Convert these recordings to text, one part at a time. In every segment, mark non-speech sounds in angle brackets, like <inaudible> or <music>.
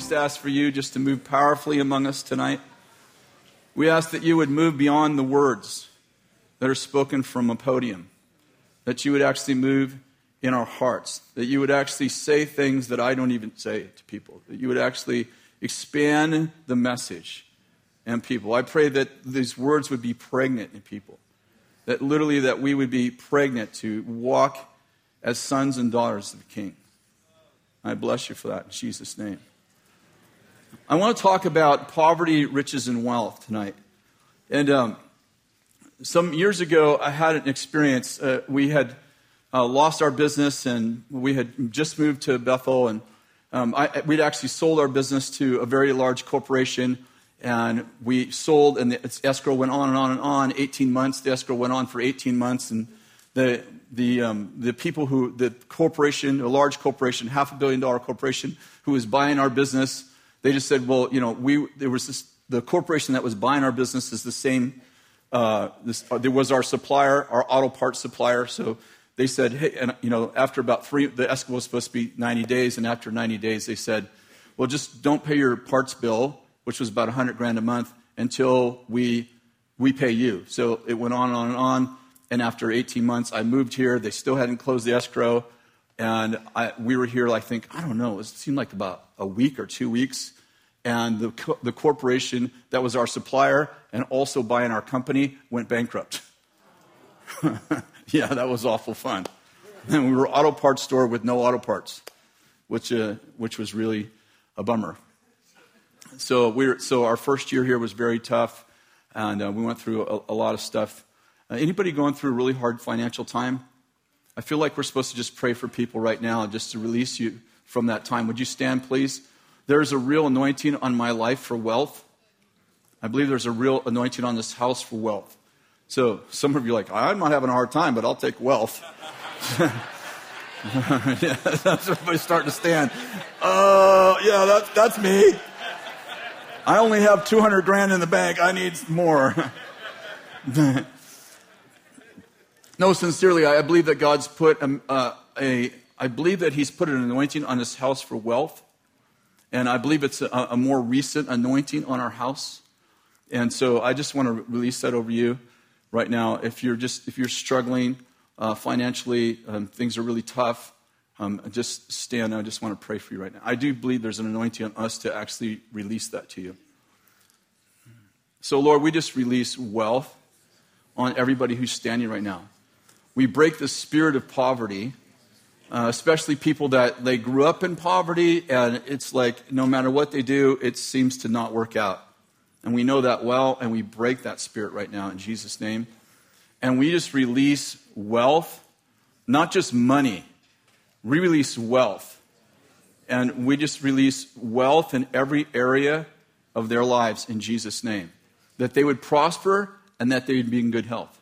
just ask for you just to move powerfully among us tonight. We ask that you would move beyond the words that are spoken from a podium, that you would actually move in our hearts, that you would actually say things that I don't even say to people, that you would actually expand the message and people. I pray that these words would be pregnant in people, that literally that we would be pregnant to walk as sons and daughters of the King. I bless you for that in Jesus' name. I want to talk about poverty, riches, and wealth tonight. And um, some years ago, I had an experience. Uh, we had uh, lost our business, and we had just moved to Bethel, and um, I, we'd actually sold our business to a very large corporation, and we sold, and the escrow went on and on and on. 18 months, the escrow went on for 18 months, and the the um, the people who the corporation, a large corporation, half a billion dollar corporation, who was buying our business, they just said, well, you know, we there was this the corporation that was buying our business is the same. Uh, this, uh, there was our supplier, our auto parts supplier, so they said, hey, and you know, after about three, the escrow was supposed to be 90 days, and after 90 days, they said, well, just don't pay your parts bill, which was about 100 grand a month, until we we pay you. So it went on and on and on. And after 18 months, I moved here. They still hadn't closed the escrow, and I, we were here. I think I don't know. It seemed like about a week or two weeks. And the, co- the corporation that was our supplier and also buying our company went bankrupt. <laughs> yeah, that was awful fun. And we were auto parts store with no auto parts, which, uh, which was really a bummer. So, we were, so our first year here was very tough, and uh, we went through a, a lot of stuff. Uh, anybody going through a really hard financial time? I feel like we're supposed to just pray for people right now just to release you from that time. Would you stand, please? There's a real anointing on my life for wealth. I believe there's a real anointing on this house for wealth. So some of you are like, I'm not having a hard time, but I'll take wealth. <laughs> yeah, <laughs> that's everybody's starting to stand. Uh, yeah, that's, that's me. I only have 200 grand in the bank. I need more. <laughs> no, sincerely, I believe that God's put a, uh, a, I believe that He's put an anointing on His house for wealth. And I believe it's a, a more recent anointing on our house. And so I just want to release that over you right now. If you're just if you're struggling uh, financially, um, things are really tough. Um, just stand. I just want to pray for you right now. I do believe there's an anointing on us to actually release that to you. So, Lord, we just release wealth on everybody who's standing right now. We break the spirit of poverty, uh, especially people that they grew up in poverty, and it's like no matter what they do, it seems to not work out. And we know that well, and we break that spirit right now in Jesus' name. And we just release wealth, not just money, we release wealth. And we just release wealth in every area of their lives in Jesus' name. That they would prosper and that they would be in good health.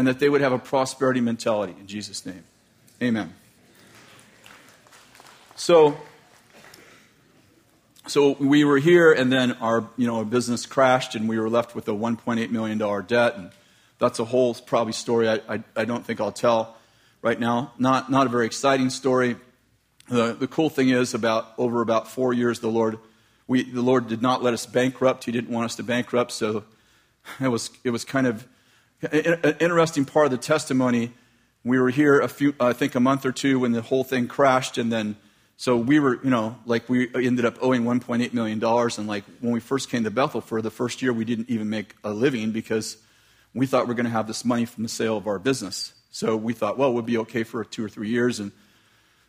And that they would have a prosperity mentality in Jesus' name. Amen. So, so we were here, and then our, you know, our business crashed, and we were left with a $1.8 million debt. And that's a whole probably story I, I, I, don't think I'll tell right now. Not, not a very exciting story. The, the cool thing is, about over about four years, the Lord, we, the Lord did not let us bankrupt. He didn't want us to bankrupt, so it was, it was kind of an interesting part of the testimony. We were here a few, I think, a month or two when the whole thing crashed, and then so we were, you know, like we ended up owing $1.8 million. And like when we first came to Bethel for the first year, we didn't even make a living because we thought we are going to have this money from the sale of our business. So we thought, well, we'll be okay for two or three years. And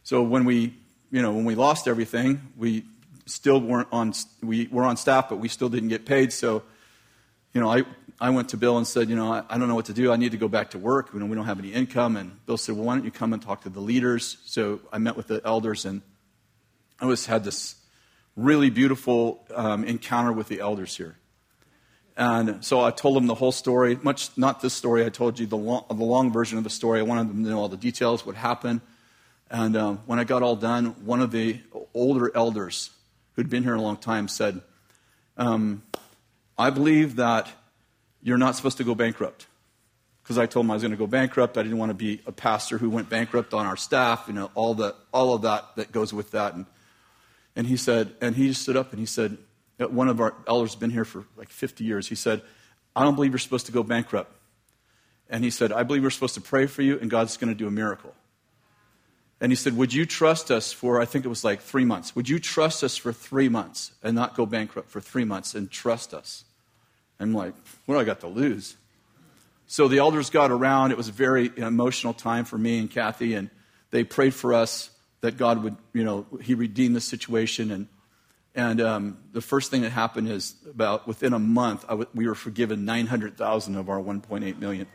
so when we, you know, when we lost everything, we still weren't on, we were on staff, but we still didn't get paid. So, you know, I, I went to Bill and said, you know, I, I don't know what to do. I need to go back to work. You know, we don't have any income. And Bill said, well, why don't you come and talk to the leaders? So I met with the elders and I was had this really beautiful um, encounter with the elders here. And so I told them the whole story, much not this story. I told you the long, the long version of the story. I wanted them to know all the details, what happened. And um, when I got all done, one of the older elders who'd been here a long time said, um, I believe that you're not supposed to go bankrupt. Because I told him I was going to go bankrupt. I didn't want to be a pastor who went bankrupt on our staff, you know, all, the, all of that that goes with that. And And he said, and he stood up and he said, uh, one of our elders has been here for like 50 years. He said, I don't believe you're supposed to go bankrupt. And he said, I believe we're supposed to pray for you and God's going to do a miracle. And he said, Would you trust us for, I think it was like three months? Would you trust us for three months and not go bankrupt for three months and trust us? I'm like, What do I got to lose? So the elders got around. It was a very emotional time for me and Kathy, and they prayed for us that God would, you know, He redeem the situation. And, and um, the first thing that happened is about within a month, we were forgiven 900,000 of our 1.8 million.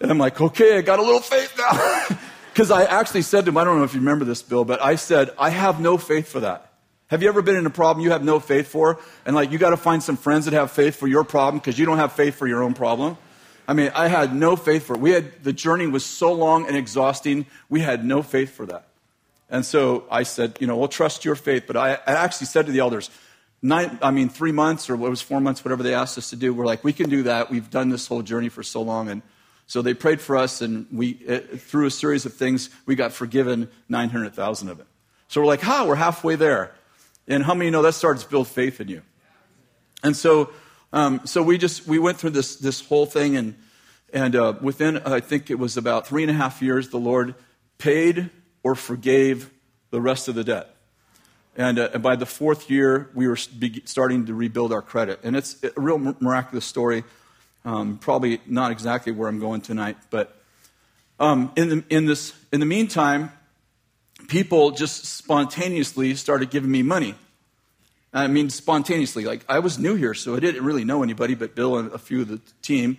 And I'm like, okay, I got a little faith now. <laughs> Because I actually said to him, I don't know if you remember this, Bill, but I said, I have no faith for that. Have you ever been in a problem you have no faith for? And like, you got to find some friends that have faith for your problem because you don't have faith for your own problem. I mean, I had no faith for it. We had, the journey was so long and exhausting, we had no faith for that. And so I said, you know, we'll trust your faith. But I, I actually said to the elders, nine, I mean, three months or what was four months, whatever they asked us to do, we're like, we can do that. We've done this whole journey for so long. And so they prayed for us, and we, eh, through a series of things, we got forgiven 900,000 of it. So we're like, ha, we're halfway there. And how many know that starts to build faith in you? And so, um, so we just, we went through this, this whole thing, and, and uh, within, I think it was about three and a half years, the Lord paid or forgave the rest of the debt. And, uh, and by the fourth year, we were starting to rebuild our credit. And it's a real miraculous story. Um, probably not exactly where I'm going tonight, but um, in, the, in, this, in the meantime, people just spontaneously started giving me money. I mean, spontaneously. Like, I was new here, so I didn't really know anybody but Bill and a few of the team.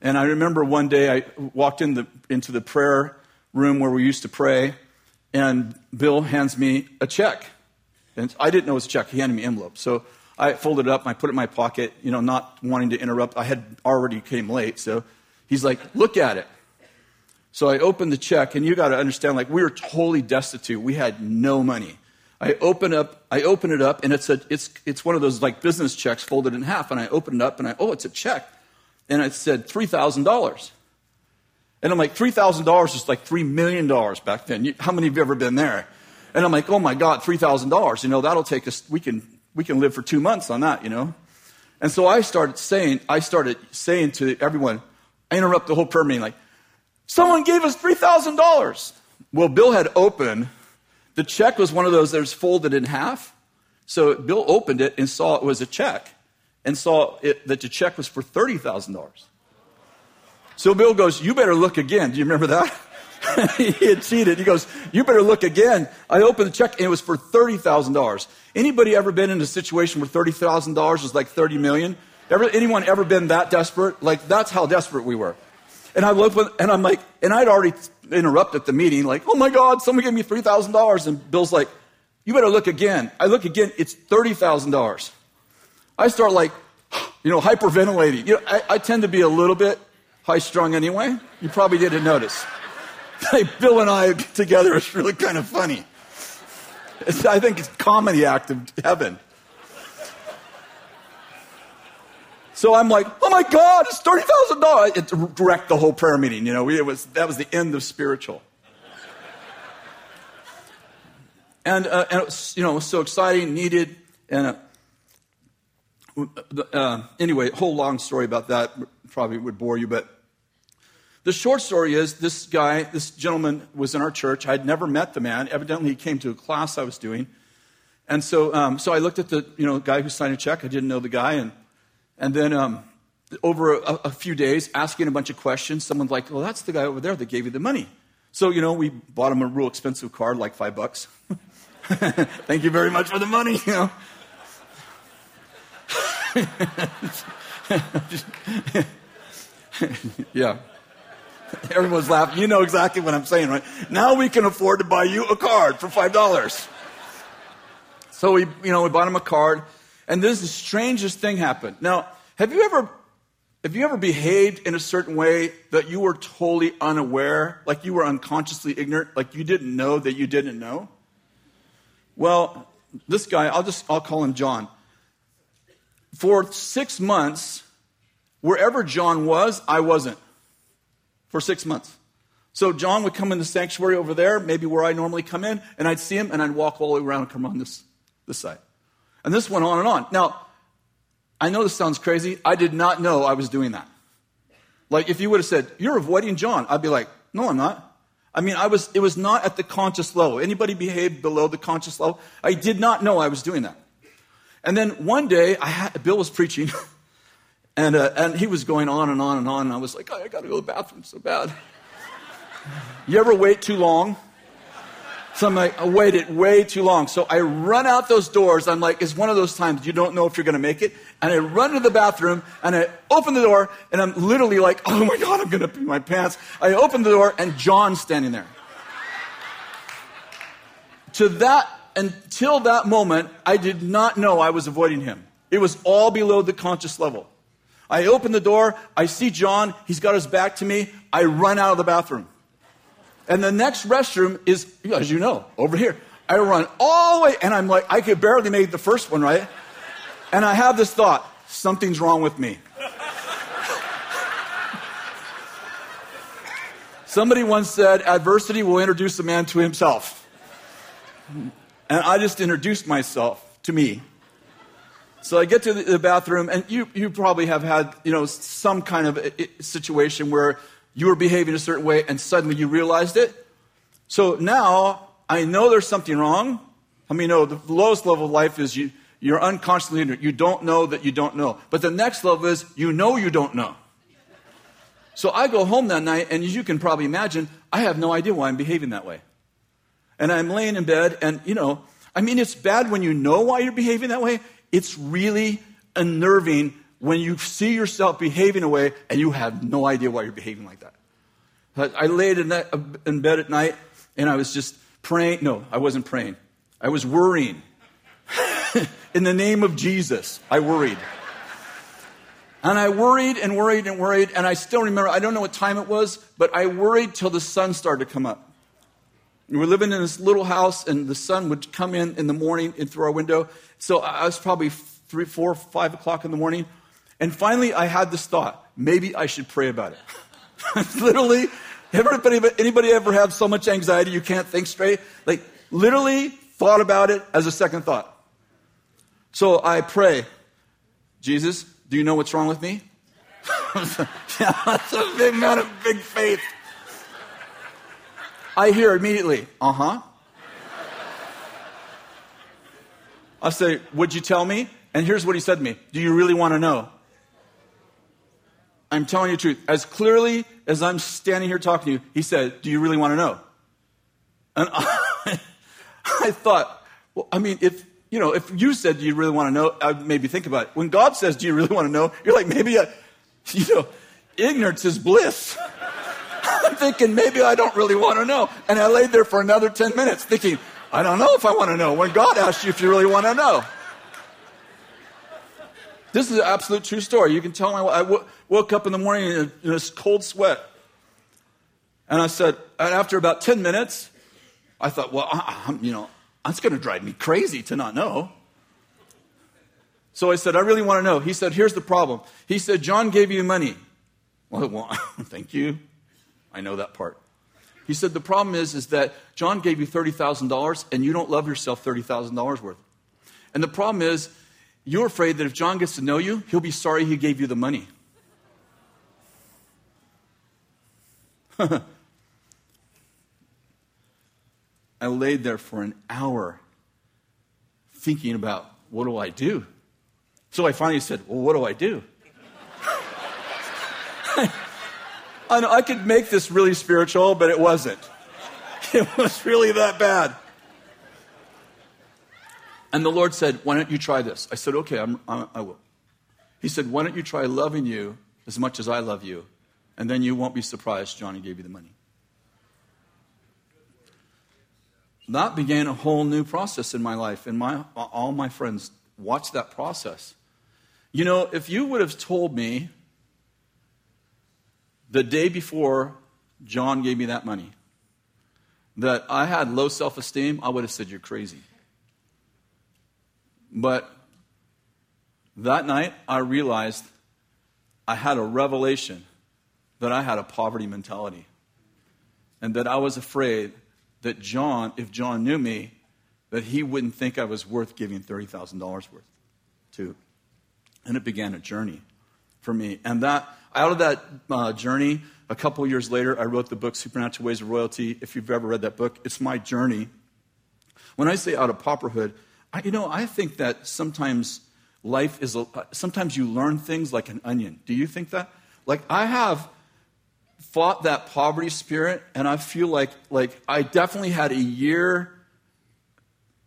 And I remember one day I walked in the, into the prayer room where we used to pray, and Bill hands me a check. And I didn't know it was a check. He handed me an envelope. So I folded it up and I put it in my pocket, you know, not wanting to interrupt. I had already came late. So he's like, look at it. So I opened the check, and you got to understand, like, we were totally destitute. We had no money. I open up, I open it up, and it's a, it's, it's one of those like business checks folded in half. And I open it up, and I, oh, it's a check, and it said three thousand dollars. And I'm like, three thousand dollars is like three million dollars back then. How many of you ever been there? And I'm like, oh my God, three thousand dollars. You know, that'll take us. We can we can live for two months on that, you know? And so I started saying, I started saying to everyone, I interrupt the whole prayer meeting, like, someone gave us $3,000. Well, Bill had opened, the check was one of those that was folded in half. So Bill opened it and saw it was a check and saw it, that the check was for $30,000. So Bill goes, You better look again. Do you remember that? <laughs> he had cheated. He goes, You better look again. I opened the check and it was for $30,000. Anybody ever been in a situation where $30,000 was like 30 million? Ever, anyone ever been that desperate? Like, that's how desperate we were. And I look and I'm like, and I'd already interrupted the meeting, like, oh my God, someone gave me $3,000. And Bill's like, you better look again. I look again, it's $30,000. I start like, you know, hyperventilating. You know, I, I tend to be a little bit high strung anyway. You probably didn't notice. <laughs> like Bill and I together is really kind of funny. It's, I think it's comedy act of heaven. So I'm like, oh my God, it's thirty thousand dollars. It wrecked the whole prayer meeting. You know, it was that was the end of spiritual. And, uh, and it was, you know, it was so exciting, needed, and uh, uh, anyway, whole long story about that probably would bore you, but the short story is this guy, this gentleman was in our church. I had never met the man. Evidently, he came to a class I was doing. And so, um, so I looked at the you know, guy who signed a check. I didn't know the guy. And, and then um, over a, a, few days, asking a bunch of questions, someone's like, well, that's the guy over there that gave you the money. So, you know, we bought him a real expensive card, like five bucks. <laughs> Thank you very much for the money, you know. <laughs> yeah. Everyone's laughing. You know exactly what I'm saying, right? Now we can afford to buy you a card for $5. So we, you know, we bought him a card, and this the strangest thing happened. Now, have you ever have you ever behaved in a certain way that you were totally unaware, like you were unconsciously ignorant, like you didn't know that you didn't know? Well, this guy, I'll just I'll call him John. For six months, wherever John was, I wasn't for six months. So John would come in the sanctuary over there, maybe where I normally come in, and I'd see him, and I'd walk all the way around and come on this, this side. And this went on and on. Now, I know this sounds crazy. I did not know I was doing that. Like, if you would have said, You're avoiding John, I'd be like, No, I'm not. I mean, I was, it was not at the conscious level. Anybody behaved below the conscious level? I did not know I was doing that. And then one day, I had, Bill was preaching, <laughs> and, uh, and he was going on and on and on, and I was like, oh, I got to go to the bathroom so bad. <laughs> You ever wait too long? So I'm like, I waited way too long. So I run out those doors. I'm like, it's one of those times you don't know if you're going to make it. And I run to the bathroom and I open the door and I'm literally like, <laughs> oh my God, I'm going to pee my pants. I open the door and John's standing there. to that, until that moment, I did not know I was avoiding him. It was all below the conscious level. I open the door, I see John, he's got his back to me, I run out of the bathroom. And the next restroom is, as you know, over here. I run all the way, and I'm like, I could barely make the first one, right? And I have this thought something's wrong with me. Somebody once said, adversity will introduce a man to himself. And I just introduced myself to me. So I get to the bathroom, and you, you probably have had, you know, some kind of uh, situation where you were behaving a certain way and suddenly you realized it. So now I know there's something wrong. I mean, no, the lowest level of life is you, you're unconsciously ignorant. You don't know that you don't know. But the next level is you know you don't know. So I go home that night, and as you can probably imagine, I have no idea why I'm behaving that way. And I'm laying in bed, and you know, I mean, it's bad when you know why you're behaving that way. It's really unnerving when you see yourself behaving a way and you have no idea why you're behaving like that. I laid in, bed at night and I was just praying. No, I wasn't praying. I was worrying. <laughs> in the name of Jesus, I worried. And I worried and worried and worried, and I still remember, I don't know what time it was, but I worried till the sun started to come up. We were living in this little house, and the sun would come in in the morning in through our window. So I was probably three, four, five o'clock in the morning. And finally, I had this thought maybe I should pray about it. <laughs> literally, everybody, anybody ever have so much anxiety you can't think straight? Like, literally thought about it as a second thought. So I pray, Jesus, do you know what's wrong with me? <laughs> yeah, that's a big amount of big faith. I hear immediately, uh huh. I say, Would you tell me? And here's what he said to me Do you really want to know? I'm telling you the truth. As clearly as I'm standing here talking to you, he said, Do you really want to know? And I, <laughs> I thought, well, I mean, if, you know, if you said, Do you really want to know? I'd maybe think about it. When God says, Do you really want to know? You're like, maybe, I, <laughs> you know, ignorance is bliss. <laughs> I'm thinking, maybe I don't really want to know. And I laid there for another 10 minutes thinking, I don't know if I want to know. When God asks you if you really want to know. This is an absolute true story. You can tell I woke up in the morning in this cold sweat. And I said, and after about 10 minutes, I thought, well, I, I'm, you know, that's going to drive me crazy to not know. So I said, I really want to know. He said, here's the problem. He said, John gave you money. Well, <laughs> well thank you. I know that part. He said, the problem is, is that John gave you $30,000 and you don't love yourself $30,000 worth. And the problem is, you're afraid that if John gets to know you, he'll be sorry he gave you the money. <laughs> I laid there for an hour thinking about what do I do? So I finally said, Well, what do I do? <laughs> I know I could make this really spiritual, but it wasn't. <laughs> It was really that bad. And the Lord said, Why don't you try this? I said, Okay, I'm, I'm, I will. He said, Why don't you try loving you as much as I love you? And then you won't be surprised Johnny gave you the money. That began a whole new process in my life, and my, all my friends watched that process. You know, if you would have told me the day before John gave me that money that I had low self esteem, I would have said, You're crazy. But that night, I realized I had a revelation that I had a poverty mentality. and that I was afraid that John, if John knew me, that he wouldn't think I was worth giving $30,000 worth to. And it began a journey for me. And that, out of that uh, journey, a couple years later, I wrote the book Supernatural Ways of Royalty. If you've ever read that book, it's my journey. When I say out of pauperhood, I, you know, I think that sometimes life is, a, uh, sometimes you learn things like an onion. Do you think that? Like, I have fought that poverty spirit, and I feel like, like I definitely had a year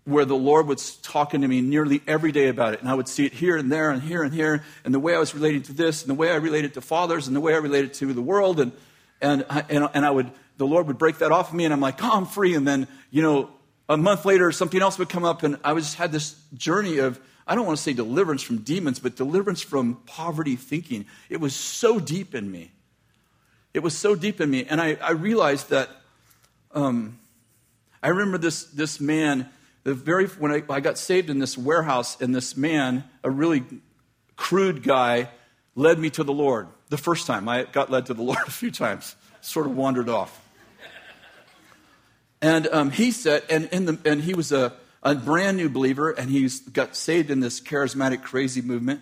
where the Lord was talking to me nearly every day about it. And I would see it here and there and here and here, and the way I was relating to this, and the way I related to fathers, and the way I related to the world. And, and, and, and I would, the Lord would break that off of me, and I'm like, oh, I'm free. And then, you know, a month later, something else would come up, and I just had this journey of, I don't want to say deliverance from demons, but deliverance from poverty thinking. It was so deep in me. It was so deep in me. And I, I realized that um, I remember this, this man, the very, when I, I got saved in this warehouse, and this man, a really crude guy, led me to the Lord the first time. I got led to the <laughs> Lord a few times, sort of wandered off. And um, he said, and, the, and he was a, a brand new believer, and he got saved in this charismatic, crazy movement.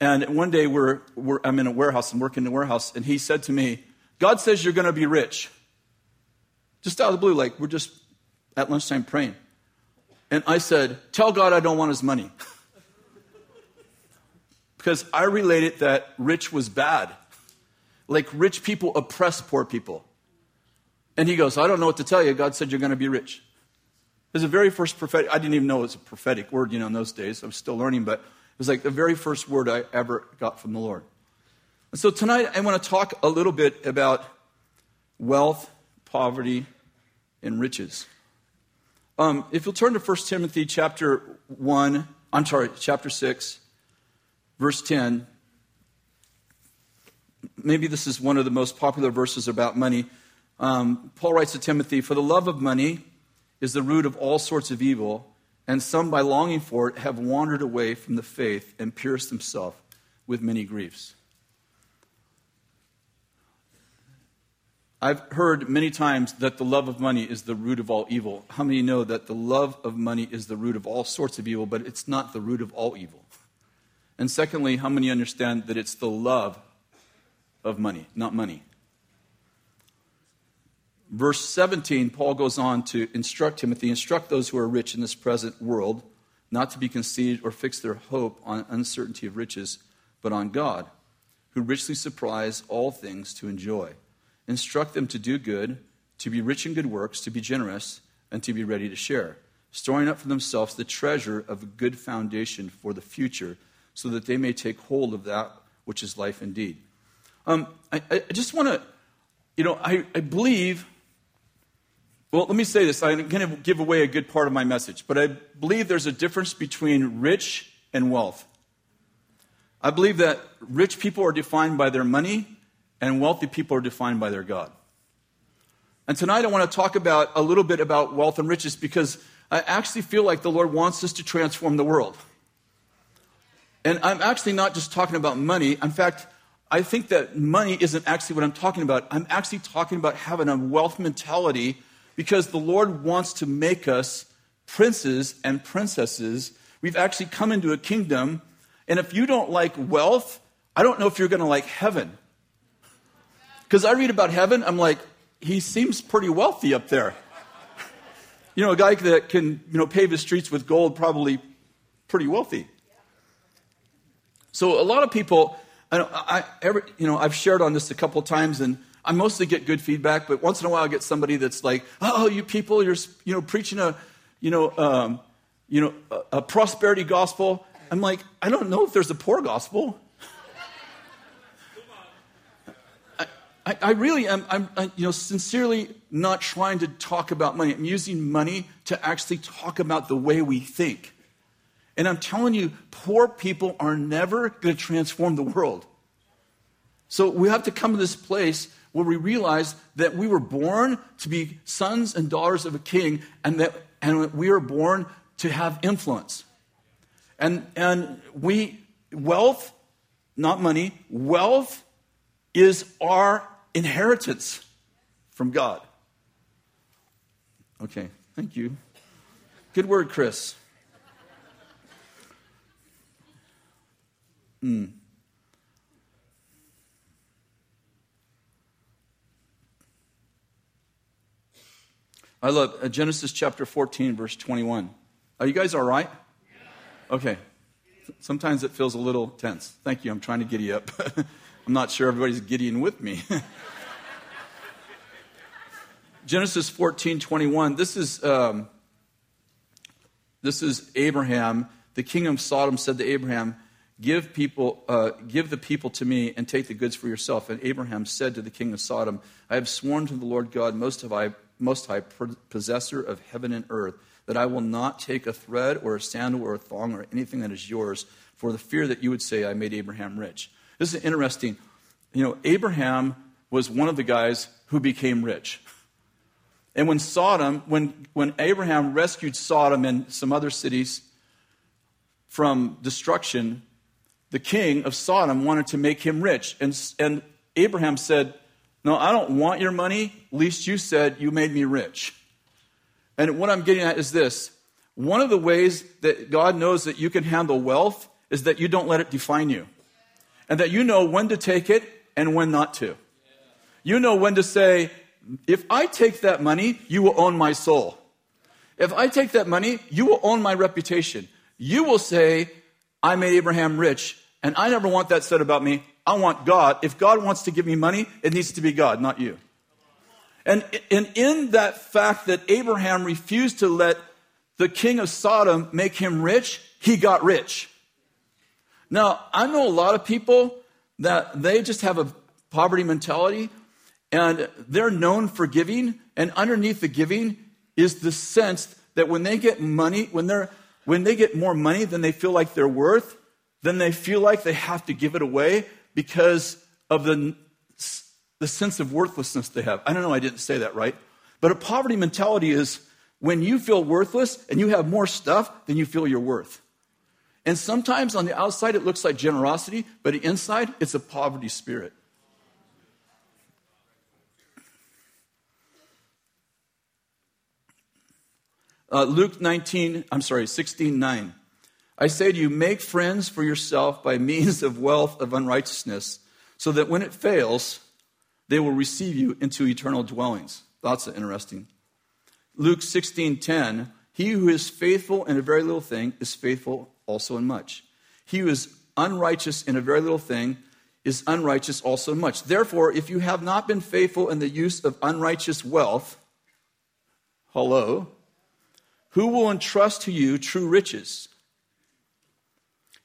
And one day we're, we're, I'm in a warehouse and working in a warehouse, and he said to me, God says you're going to be rich. Just out of the blue, like we're just at lunchtime praying. And I said, Tell God I don't want his money. <laughs> because I related that rich was bad. Like rich people oppress poor people. And he goes, I don't know what to tell you. God said you're going to be rich. It was the very first prophetic, I didn't even know it was a prophetic word, you know, in those days. I was still learning, but it was like the very first word I ever got from the Lord. And so tonight I want to talk a little bit about wealth, poverty, and riches. Um, if you'll turn to 1 Timothy chapter 1, I'm sorry, chapter 6, verse 10. Maybe this is one of the most popular verses about money. Um, Paul writes to Timothy, For the love of money is the root of all sorts of evil, and some by longing for it have wandered away from the faith and pierced themselves with many griefs. I've heard many times that the love of money is the root of all evil. How many know that the love of money is the root of all sorts of evil, but it's not the root of all evil? And secondly, how many understand that it's the love of money, not money? Verse 17, Paul goes on to instruct Timothy instruct those who are rich in this present world not to be conceited or fix their hope on uncertainty of riches, but on God, who richly supplies all things to enjoy. Instruct them to do good, to be rich in good works, to be generous, and to be ready to share, storing up for themselves the treasure of a good foundation for the future, so that they may take hold of that which is life indeed. Um, I, I, just want to, you know, I, I believe. Well, let me say this. I'm going to give away a good part of my message, but I believe there's a difference between rich and wealth. I believe that rich people are defined by their money and wealthy people are defined by their God. And tonight I want to talk about a little bit about wealth and riches because I actually feel like the Lord wants us to transform the world. And I'm actually not just talking about money. In fact, I think that money isn't actually what I'm talking about. I'm actually talking about having a wealth mentality because the Lord wants to make us princes and princesses. We've actually come into a kingdom. And if you don't like wealth, I don't know if you're going to like heaven. Because I read about heaven, I'm like, he seems pretty wealthy up there. <laughs> You know, a guy that can, you know, pave his streets with gold, probably pretty wealthy. So a lot of people, I, I every, you know, I've shared on this a couple times, and I mostly get good feedback. But once in a while, I get somebody that's like, "Oh, you people, you're, you know, preaching a, you know, um, you know, a, a prosperity gospel." I'm like, I don't know if there's a poor gospel. I, I really am, I'm, I, you know, sincerely not trying to talk about money. I'm using money to actually talk about the way we think. And I'm telling you, poor people are never going to transform the world. So we have to come to this place where we realize that we were born to be sons and daughters of a king, and that and we are born to have influence. And and we wealth, not money, wealth is our inheritance from God. Okay, thank you. Good word, Chris. Hmm. I love uh, Genesis chapter 14, verse 21. Are you guys all right? Okay. Sometimes it feels a little tense. Thank you. I'm trying to giddy up. <laughs> I'm not sure everybody's giddying with me. <laughs> Genesis 14, 21. This is, um, this is Abraham. The king of Sodom said to Abraham, Give, people, uh, give the people to me and take the goods for yourself. And Abraham said to the king of Sodom, I have sworn to the Lord God, most, of I, most high, possessor of heaven and earth, that I will not take a thread or a sandal or a thong or anything that is yours for the fear that you would say I made Abraham rich. This is interesting. You know, Abraham was one of the guys who became rich. And when Sodom, when, when Abraham rescued Sodom and some other cities from destruction, the king of Sodom wanted to make him rich. And, and Abraham said, No, I don't want your money. Least you said you made me rich. And what I'm getting at is this one of the ways that God knows that you can handle wealth is that you don't let it define you, and that you know when to take it and when not to. You know when to say, if I take that money, you will own my soul. If I take that money, you will own my reputation. You will say, I made Abraham rich, and I never want that said about me. I want God. If God wants to give me money, it needs to be God, not you. And, and in that fact that Abraham refused to let the king of Sodom make him rich, he got rich. Now, I know a lot of people that they just have a poverty mentality and they're known for giving, and underneath the giving is the sense that when they get money, when they're when they get more money than they feel like they're worth, then they feel like they have to give it away because of the, the sense of worthlessness they have. I don't know, I didn't say that right. But a poverty mentality is when you feel worthless and you have more stuff than you feel you're worth. And sometimes on the outside it looks like generosity, but inside it's a poverty spirit. Uh, Luke 19, I'm sorry, 16, 9. I say to you, make friends for yourself by means of wealth of unrighteousness, so that when it fails, they will receive you into eternal dwellings. That's interesting. Luke 16, 10. He who is faithful in a very little thing is faithful also in much. He who is unrighteous in a very little thing is unrighteous also in much. Therefore, if you have not been faithful in the use of unrighteous wealth, hello, who will entrust to you true riches?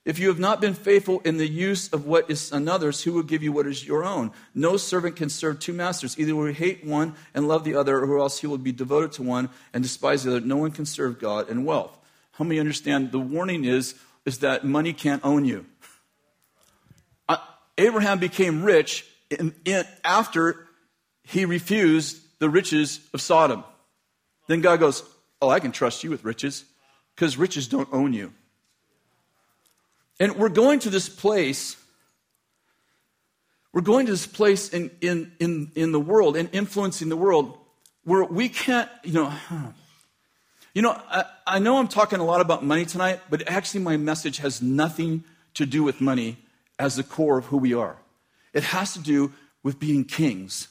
If you have not been faithful in the use of what is another's, who will give you what is your own? No servant can serve two masters. Either will hate one and love the other, or else he will be devoted to one and despise the other. No one can serve God and wealth. How many understand the warning is, is that money can't own you? Abraham became rich in, in, after he refused the riches of Sodom. Then God goes, Oh, I can trust you with riches because riches don't own you. And we're going to this place. We're going to this place in, in, in, in the world and influencing the world where we can't, you know. <sighs> You know, I, I know I'm talking a lot about money tonight, but actually, my message has nothing to do with money as the core of who we are. It has to do with being kings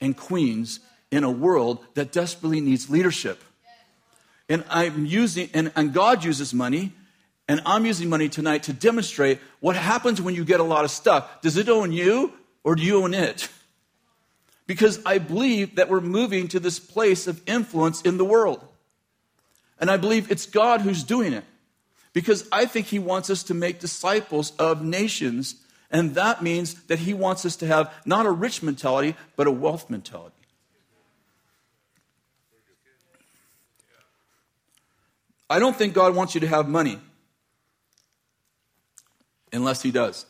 and queens in a world that desperately needs leadership. And I'm using, and, and God uses money, and I'm using money tonight to demonstrate what happens when you get a lot of stuff. Does it own you or do you own it? Because I believe that we're moving to this place of influence in the world. And I believe it's God who's doing it. Because I think He wants us to make disciples of nations. And that means that He wants us to have not a rich mentality, but a wealth mentality. I don't think God wants you to have money unless He does.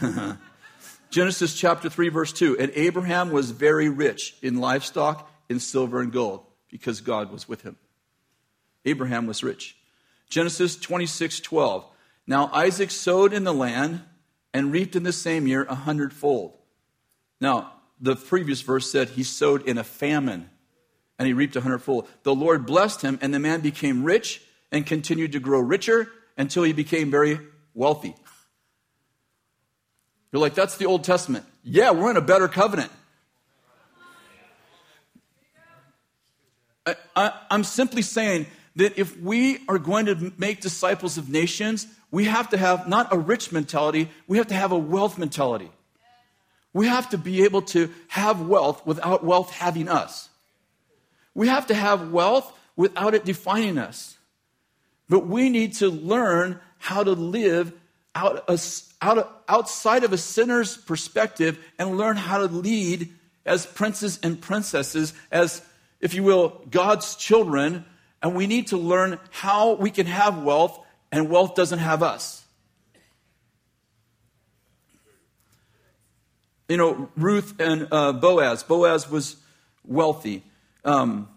<laughs> Genesis chapter 3, verse 2. And Abraham was very rich in livestock, in silver and gold, because God was with him. Abraham was rich. Genesis 26, 12. Now Isaac sowed in the land and reaped in the same year a hundredfold. Now, the previous verse said he sowed in a famine and he reaped a hundredfold. The Lord blessed him, and the man became rich and continued to grow richer until he became very wealthy. You're like, that's the Old Testament. Yeah, we're in a better covenant. I, am simply saying that if we are going to make disciples of nations, we have to have not a rich mentality, we have to have a wealth mentality. We have to be able to have wealth without wealth having us. We have to have wealth without it defining us. But we need to learn how to live out, out, outside of a sinner's perspective and learn how to lead as princes and princesses, as, if you will, God's children. And we need to learn how we can have wealth and wealth doesn't have us. You know, Ruth and uh, Boaz. Boaz was wealthy. Um,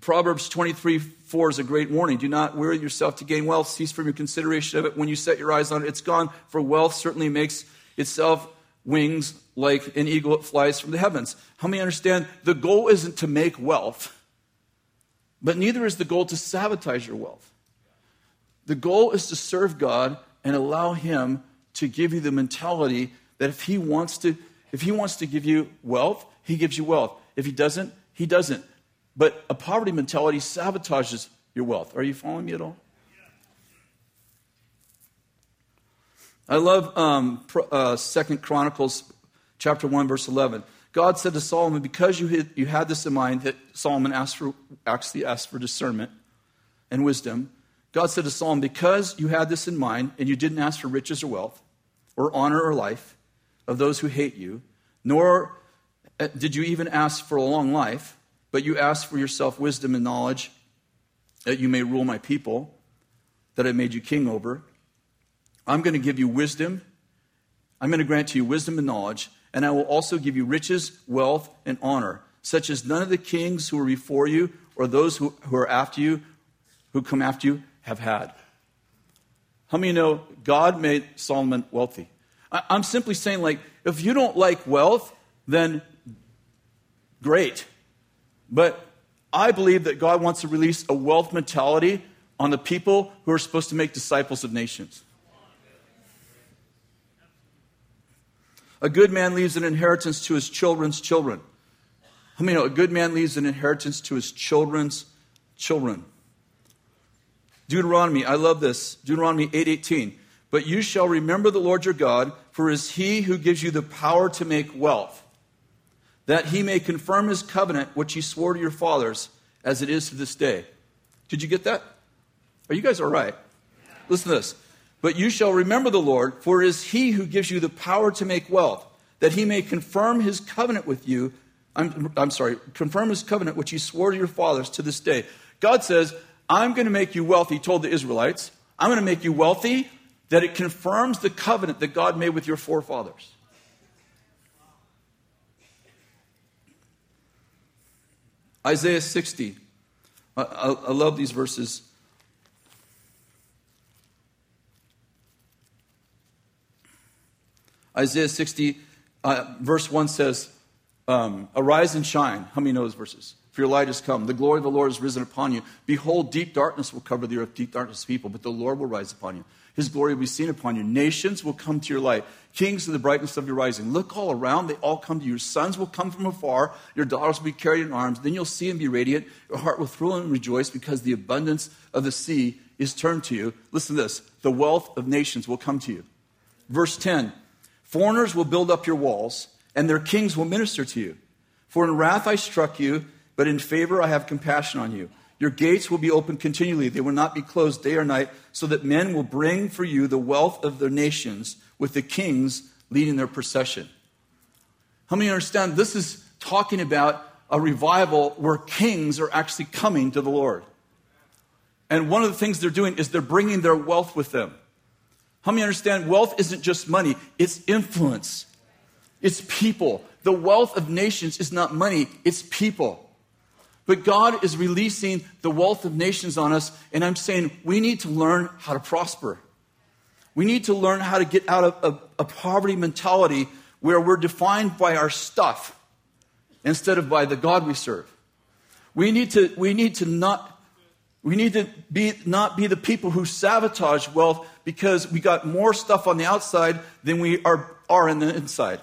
Proverbs 23 4 is a great warning. Do not weary yourself to gain wealth. Cease from your consideration of it. When you set your eyes on it, it's gone. For wealth certainly makes itself wings like an eagle that flies from the heavens. How many understand the goal isn't to make wealth, but neither is the goal to sabotage your wealth. The goal is to serve God and allow Him to give you the mentality that if He wants to, if He wants to give you wealth, He gives you wealth. If He doesn't, He doesn't. But a poverty mentality sabotages your wealth. Are you following me at all? I love um, uh, Second Chronicles chapter 1, verse 11. God said to Solomon, because you had, you had this in mind, that Solomon asked for, actually asked for discernment and wisdom. God said to Solomon, because you had this in mind and you didn't ask for riches or wealth or honor or life of those who hate you, nor Uh, did you even ask for a long life, but you asked for yourself wisdom and knowledge that you may rule my people, that I made you king over. I'm going to give you wisdom. I'm going to grant to you wisdom and knowledge, and I will also give you riches, wealth, and honor, such as none of the kings who were before you or those who, who are after you, who come after you, have had. How many know God made Solomon wealthy? I'm simply saying, like, if you don't like wealth, then great. But I believe that God wants to release a wealth mentality on the people who are supposed to make disciples of nations. A good man leaves an inheritance to his children's children. I mean, a good man leaves an inheritance to his children's children. Deuteronomy, I love this. Deuteronomy 8:18. But you shall remember the Lord your God, for it is he who gives you the power to make wealth that he may confirm his covenant which he swore to your fathers, as it is to this day. Did you get that? Are you guys all right? Listen to this. But you shall remember the Lord, for it is he who gives you the power to make wealth, that he may confirm his covenant with you. I'm, I'm sorry, confirm his covenant which he swore to your fathers to this day. God says, I'm going to make you wealthy, he told the Israelites. I'm going to make you wealthy, that it confirms the covenant that God made with your forefathers. Isaiah 60. I, I, I love these verses. Isaiah 60, uh, verse 1 says, um, Arise and shine. How many know those verses? For your light has come. The glory of the Lord has risen upon you. Behold, deep darkness will cover the earth, deep darkness people, but the Lord will rise upon you. His glory will be seen upon you. Nations will come to your light. Kings to the brightness of your rising. Look all around. They all come to you. Your sons will come from afar. Your daughters will be carried in arms. Then you'll see and be radiant. Your heart will thrill and rejoice because the abundance of the sea is turned to you. Listen to this. The wealth of nations will come to you. Verse 10 Foreigners will build up your walls, and their kings will minister to you. For in wrath I struck you, but in favor I have compassion on you. Your gates will be open continually, they will not be closed day or night, so that men will bring for you the wealth of their nations, with the kings leading their procession. How many understand this is talking about a revival where kings are actually coming to the Lord? And one of the things they're doing is they're bringing their wealth with them. How many understand wealth isn't just money, it's influence, it's people. The wealth of nations is not money, it's people. But God is releasing the wealth of nations on us, and I'm saying we need to learn how to prosper. We need to learn how to get out of a, a poverty mentality where we're defined by our stuff instead of by the God we serve. We need to, we need to not we need to be, not be the people who sabotage wealth because we got more stuff on the outside than we are, are in the inside.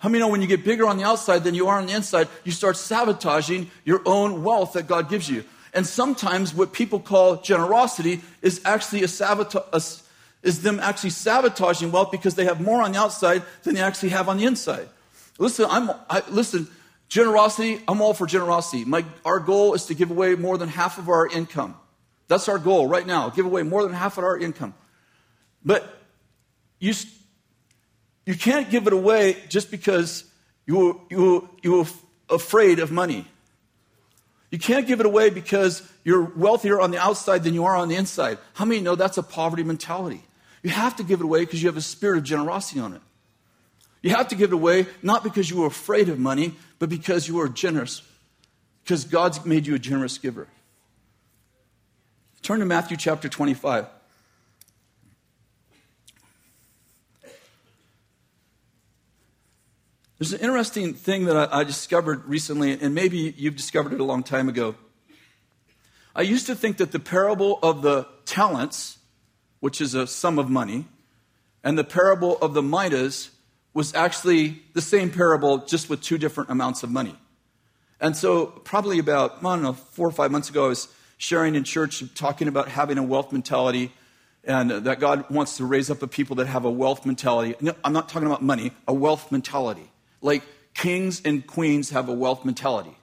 How many know when you get bigger on the outside than you are on the inside, you start sabotaging your own wealth that God gives you? And sometimes what people call generosity is actually a sabotage, is them actually sabotaging wealth because they have more on the outside than they actually have on the inside. Listen, I'm, I, listen, Generosity, I'm all for generosity. My, our goal is to give away more than half of our income. That's our goal right now. Give away more than half of our income. But you, you can't give it away just because you, you, you're afraid of money. You can't give it away because you're wealthier on the outside than you are on the inside. How many know that's a poverty mentality? You have to give it away because you have a spirit of generosity on it. You have to give it away not because you are afraid of money, but because you are generous. Because God's made you a generous giver. Turn to Matthew chapter 25. There's an interesting thing that I, I, discovered recently, and maybe you've discovered it a long time ago. I used to think that the parable of the talents, which is a sum of money, and the parable of the minas, was actually the same parable, just with two different amounts of money. And so, probably about, I don't know, four or five months ago, I was sharing in church, talking about having a wealth mentality, and that God wants to raise up a people that have a wealth mentality. No, I'm not talking about money, a wealth mentality. Like kings and queens have a wealth mentality.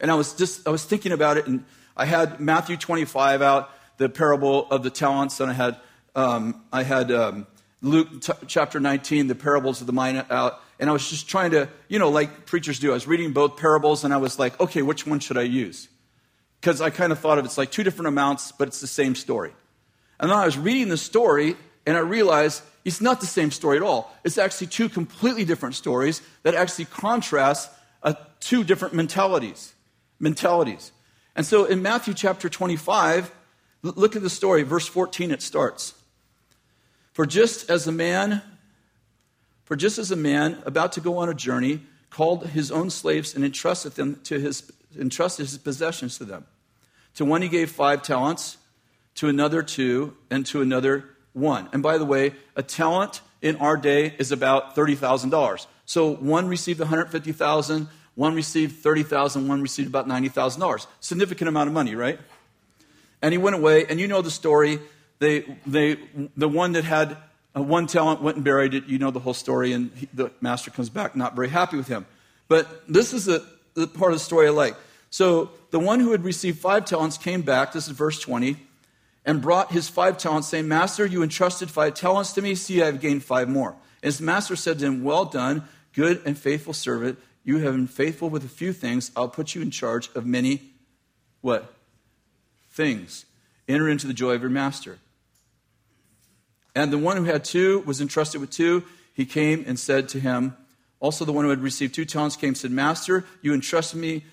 And I was just, I was thinking about it, and I had Matthew 25 out, the parable of the talents, and I had, um, I had um, Luke t- chapter 19, the parables of the mina out, and I was just trying to, you know, like preachers do. I was reading both parables, and I was like, okay, which one should I use? Because I kind of thought of it's like two different amounts, but it's the same story. And then I was reading the story, and I realized it's not the same story at all. It's actually two completely different stories that actually contrast uh, two different mentalities. Mentalities. And so in Matthew chapter 25, look at the story, verse 14, it starts. For just as a man, for just as a man about to go on a journey called his own slaves and entrusted them to his entrusted his possessions to them. To one he gave five talents, to another two, and to another one. And by the way, a talent in our day is about $30,000. So one received 150,000, one received 30,000, one received about $90,000. Significant amount of money, right? And he went away, and you know the story they, they, the one that had uh, one talent went and buried it. You know the whole story, and he, the master comes back not very happy with him. But this is the, the part of the story I like. So the one who had received five talents came back, this is verse 20, and brought his five talents, saying, Master, you entrusted five talents to me. See, I have gained five more. And his master said to him, Well done, good and faithful servant. You have been faithful with a few things. I'll put you in charge of many what? Things. Enter into the joy of your master. And the one who had two was entrusted with two. He came and said to him, also the one who had received two talents came and said, Master, you entrusted me,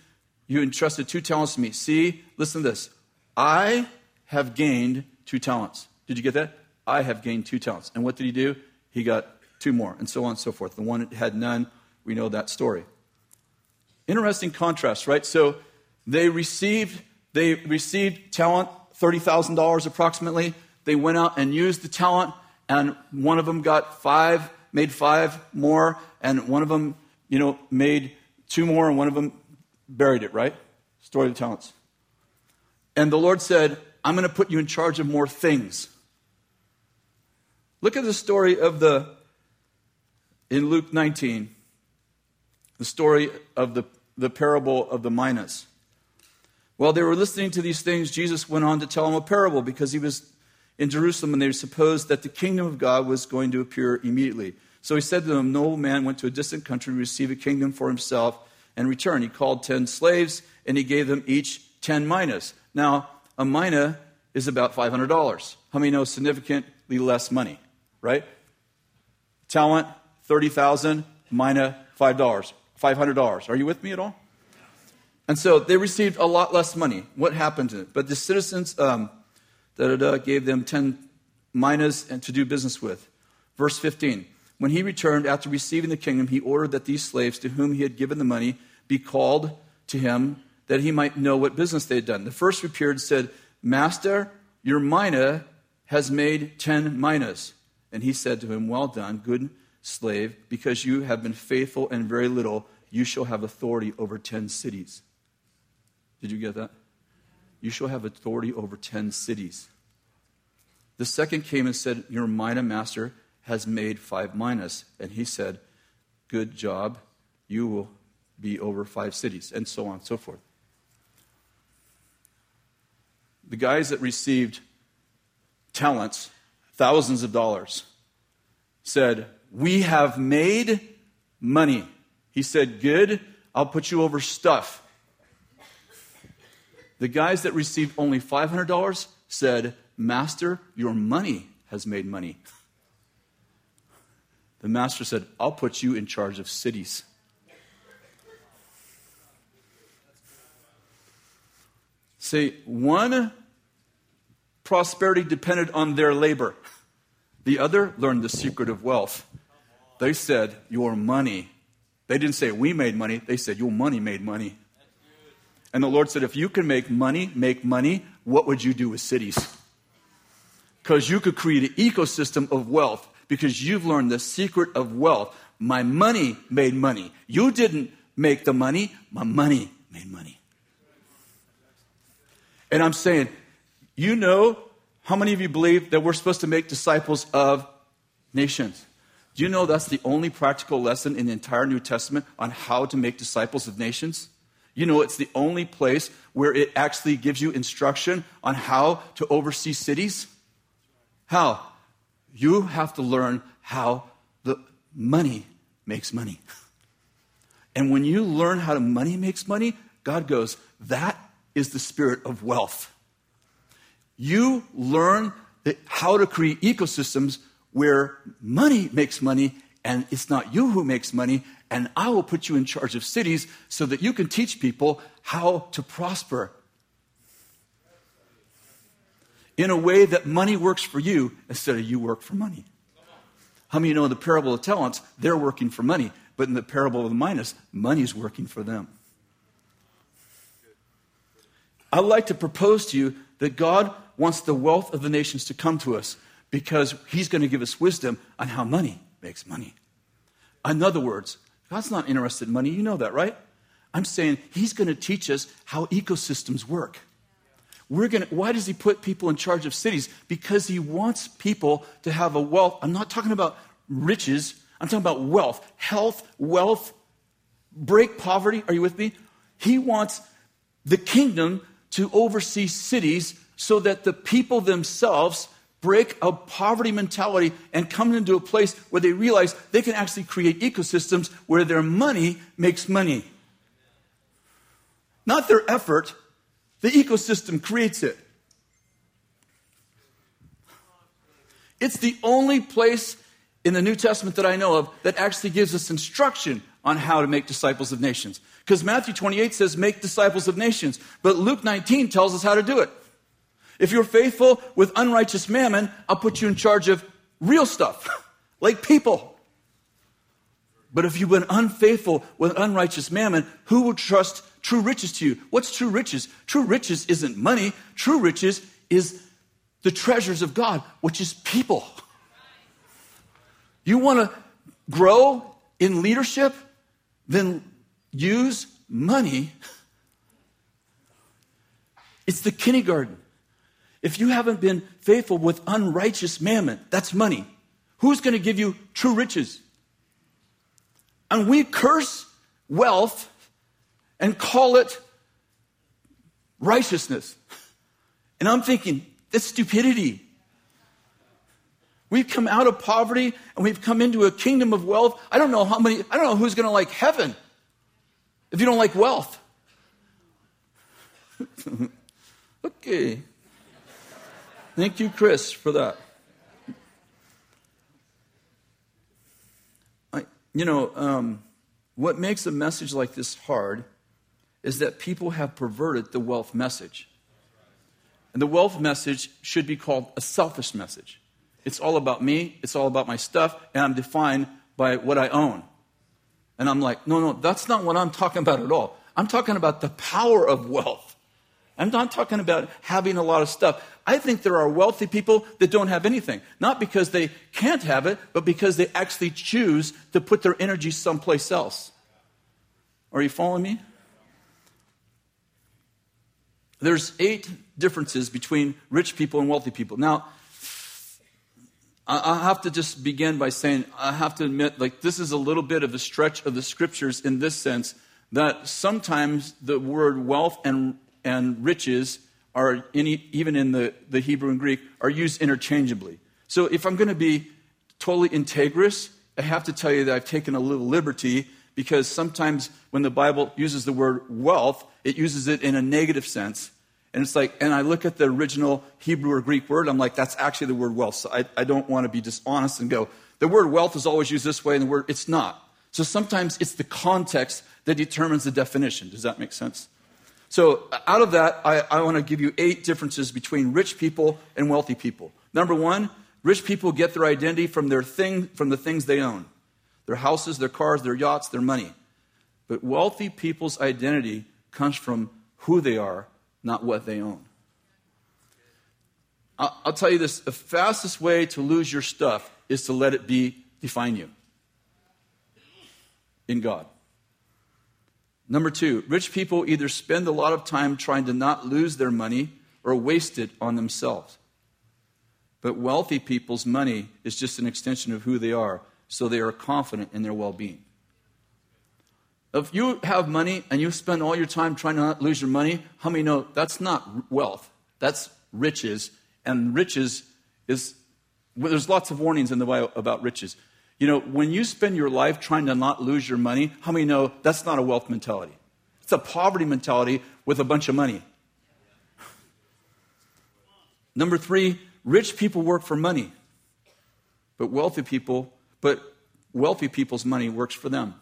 you entrusted two talents to me. See, listen to this. I have gained two talents. Did you get that? I have gained two talents. And what did he do? He got two more, and so on and so forth. The one that had none, we know that story. Interesting contrast, right? So they received they received talent, thirty thousand dollars approximately they went out and used the talent, and one of them got five, made five more, and one of them, you know, made two more, and one of them buried it, right? Story of the talents. And the Lord said, I'm going to put you in charge of more things. Look at the story of the, in Luke 19, the story of the, the parable of the minas. While they were listening to these things, Jesus went on to tell them a parable because he was in Jerusalem, and they supposed that the kingdom of God was going to appear immediately. So he said to them, No man went to a distant country to receive a kingdom for himself and return. He called ten slaves, and he gave them each ten minas. Now, a mina is about $500. How many know significantly less money, right? Talent, 30000 mina, $5. $500. Are you with me at all? And so they received a lot less money. What happened to? But the citizens, um, gave them 10 minas and to do business with. Verse 15. When he returned after receiving the kingdom, he ordered that these slaves to whom he had given the money be called to him that he might know what business they had done. The first appeared and said, Master, your mina has made ten minas. And he said to him, Well done, good slave, because you have been faithful in very little, you shall have authority over ten cities. Did you get that? You shall have authority over ten cities. The second came and said, Your mina master has made five minas. And he said, Good job, you will be over five cities, and so on and so forth. The guys that received talents, thousands of dollars, said, We have made money. He said, Good, I'll put you over stuff. The guys that received only $500 said, Master, your money has made money. The master said, I'll put you in charge of cities. Say, one prosperity depended on their labor, the other learned the secret of wealth. They said, Your money. They didn't say, We made money. They said, Your money made money. And the Lord said, If you can make money, make money, what would you do with cities? Because you could create an ecosystem of wealth because you've learned the secret of wealth. My money made money. You didn't make the money, my money made money. And I'm saying, you know how many of you believe that we're supposed to make disciples of nations? Do you know that's the only practical lesson in the entire New Testament on how to make disciples of nations? You know, it's the only place where it actually gives you instruction on how to oversee cities. How? You have to learn how the money makes money. <laughs> And when you learn how the money makes money, God goes, that is the spirit of wealth. You learn how to create ecosystems where money makes money and it's not you who makes money, and I will put you in charge of cities so that you can teach people how to prosper in a way that money works for you instead of you work for money. How many know in the parable of talents, they're working for money, but in the parable of the minas, money's working for them. I'd like to propose to you that God wants the wealth of the nations to come to us because He's going to give us wisdom on how money makes money. In other words, God's not interested in money. You know that, right? I'm saying He's going to teach us how ecosystems work. We're going to, why does he put people in charge of cities? Because he wants people to have a wealth. I'm not talking about riches, I'm talking about wealth, health, wealth, break poverty. Are you with me? He wants the kingdom to oversee cities so that the people themselves break a poverty mentality and come into a place where they realize they can actually create ecosystems where their money makes money. Not their effort, the ecosystem creates it. It's the only place in the New Testament that I know of that actually gives us instruction on how to make disciples of nations. Because Matthew 28 says, make disciples of nations. But Luke 19 tells us how to do it. If you're faithful with unrighteous mammon, I'll put you in charge of real stuff, <laughs> like people. But if you've been unfaithful with unrighteous mammon, who will trust true riches to you. What's true riches? True riches isn't money, true riches is the treasures of God, which is people. You want to grow in leadership? Then use money. It's the kindergarten. If you haven't been faithful with unrighteous mammon, that's money. Who's going to give you true riches? And we curse wealth and call it righteousness. And I'm thinking, that's stupidity. We've come out of poverty and we've come into a kingdom of wealth. I don't know how many, I don't know who's going to like heaven if you don't like wealth. <laughs> okay. Thank you, Chris, for that. I, you know, um, what makes a message like this hard is that people have perverted the wealth message. And the wealth message should be called a selfish message. It's all about me, it's all about my stuff, and I'm defined by what I own. And I'm like, no, no, that's not what I'm talking about at all. I'm talking about the power of wealth. I'm not talking about having a lot of stuff. I think there are wealthy people that don't have anything. Not because they can't have it, but because they actually choose to put their energy someplace else. Are you following me? There's eight differences between rich people and wealthy people. Now, I have to just begin by saying, I have to admit, like, this is a little bit of a stretch of the scriptures in this sense that sometimes the word wealth and, and riches are, in, even in the, the Hebrew and Greek, are used interchangeably. So if I'm going to be totally integrous, I have to tell you that I've taken a little liberty because sometimes when the Bible uses the word wealth, it uses it in a negative sense. And it's like, and I look at the original Hebrew or Greek word, I'm like, that's actually the word wealth. So I, I don't want to be dishonest and go, the word wealth is always used this way, and the word, it's not. So sometimes it's the context that determines the definition. Does that make sense? So uh, out of that, I, I want to give you eight differences between rich people and wealthy people. Number one, rich people get their identity from their thing, from the things they own their houses, their cars, their yachts, their money. But wealthy people's identity comes from who they are, not what they own. I'll, tell you this the fastest way to lose your stuff is to let it be define you in God. Number two, rich people either spend a lot of time trying to not lose their money or waste it on themselves. But wealthy people's money is just an extension of who they are so they are confident in their well being. If you have money and you spend all your time trying to not lose your money, how many know that's not wealth? That's riches. And riches is, well, there's lots of warnings in the Bible about riches. You know, when you spend your life trying to not lose your money, how many know that's not a wealth mentality? It's a poverty mentality with a bunch of money. <laughs> Number three, rich people work for money, but wealthy people but wealthy people's money works for them.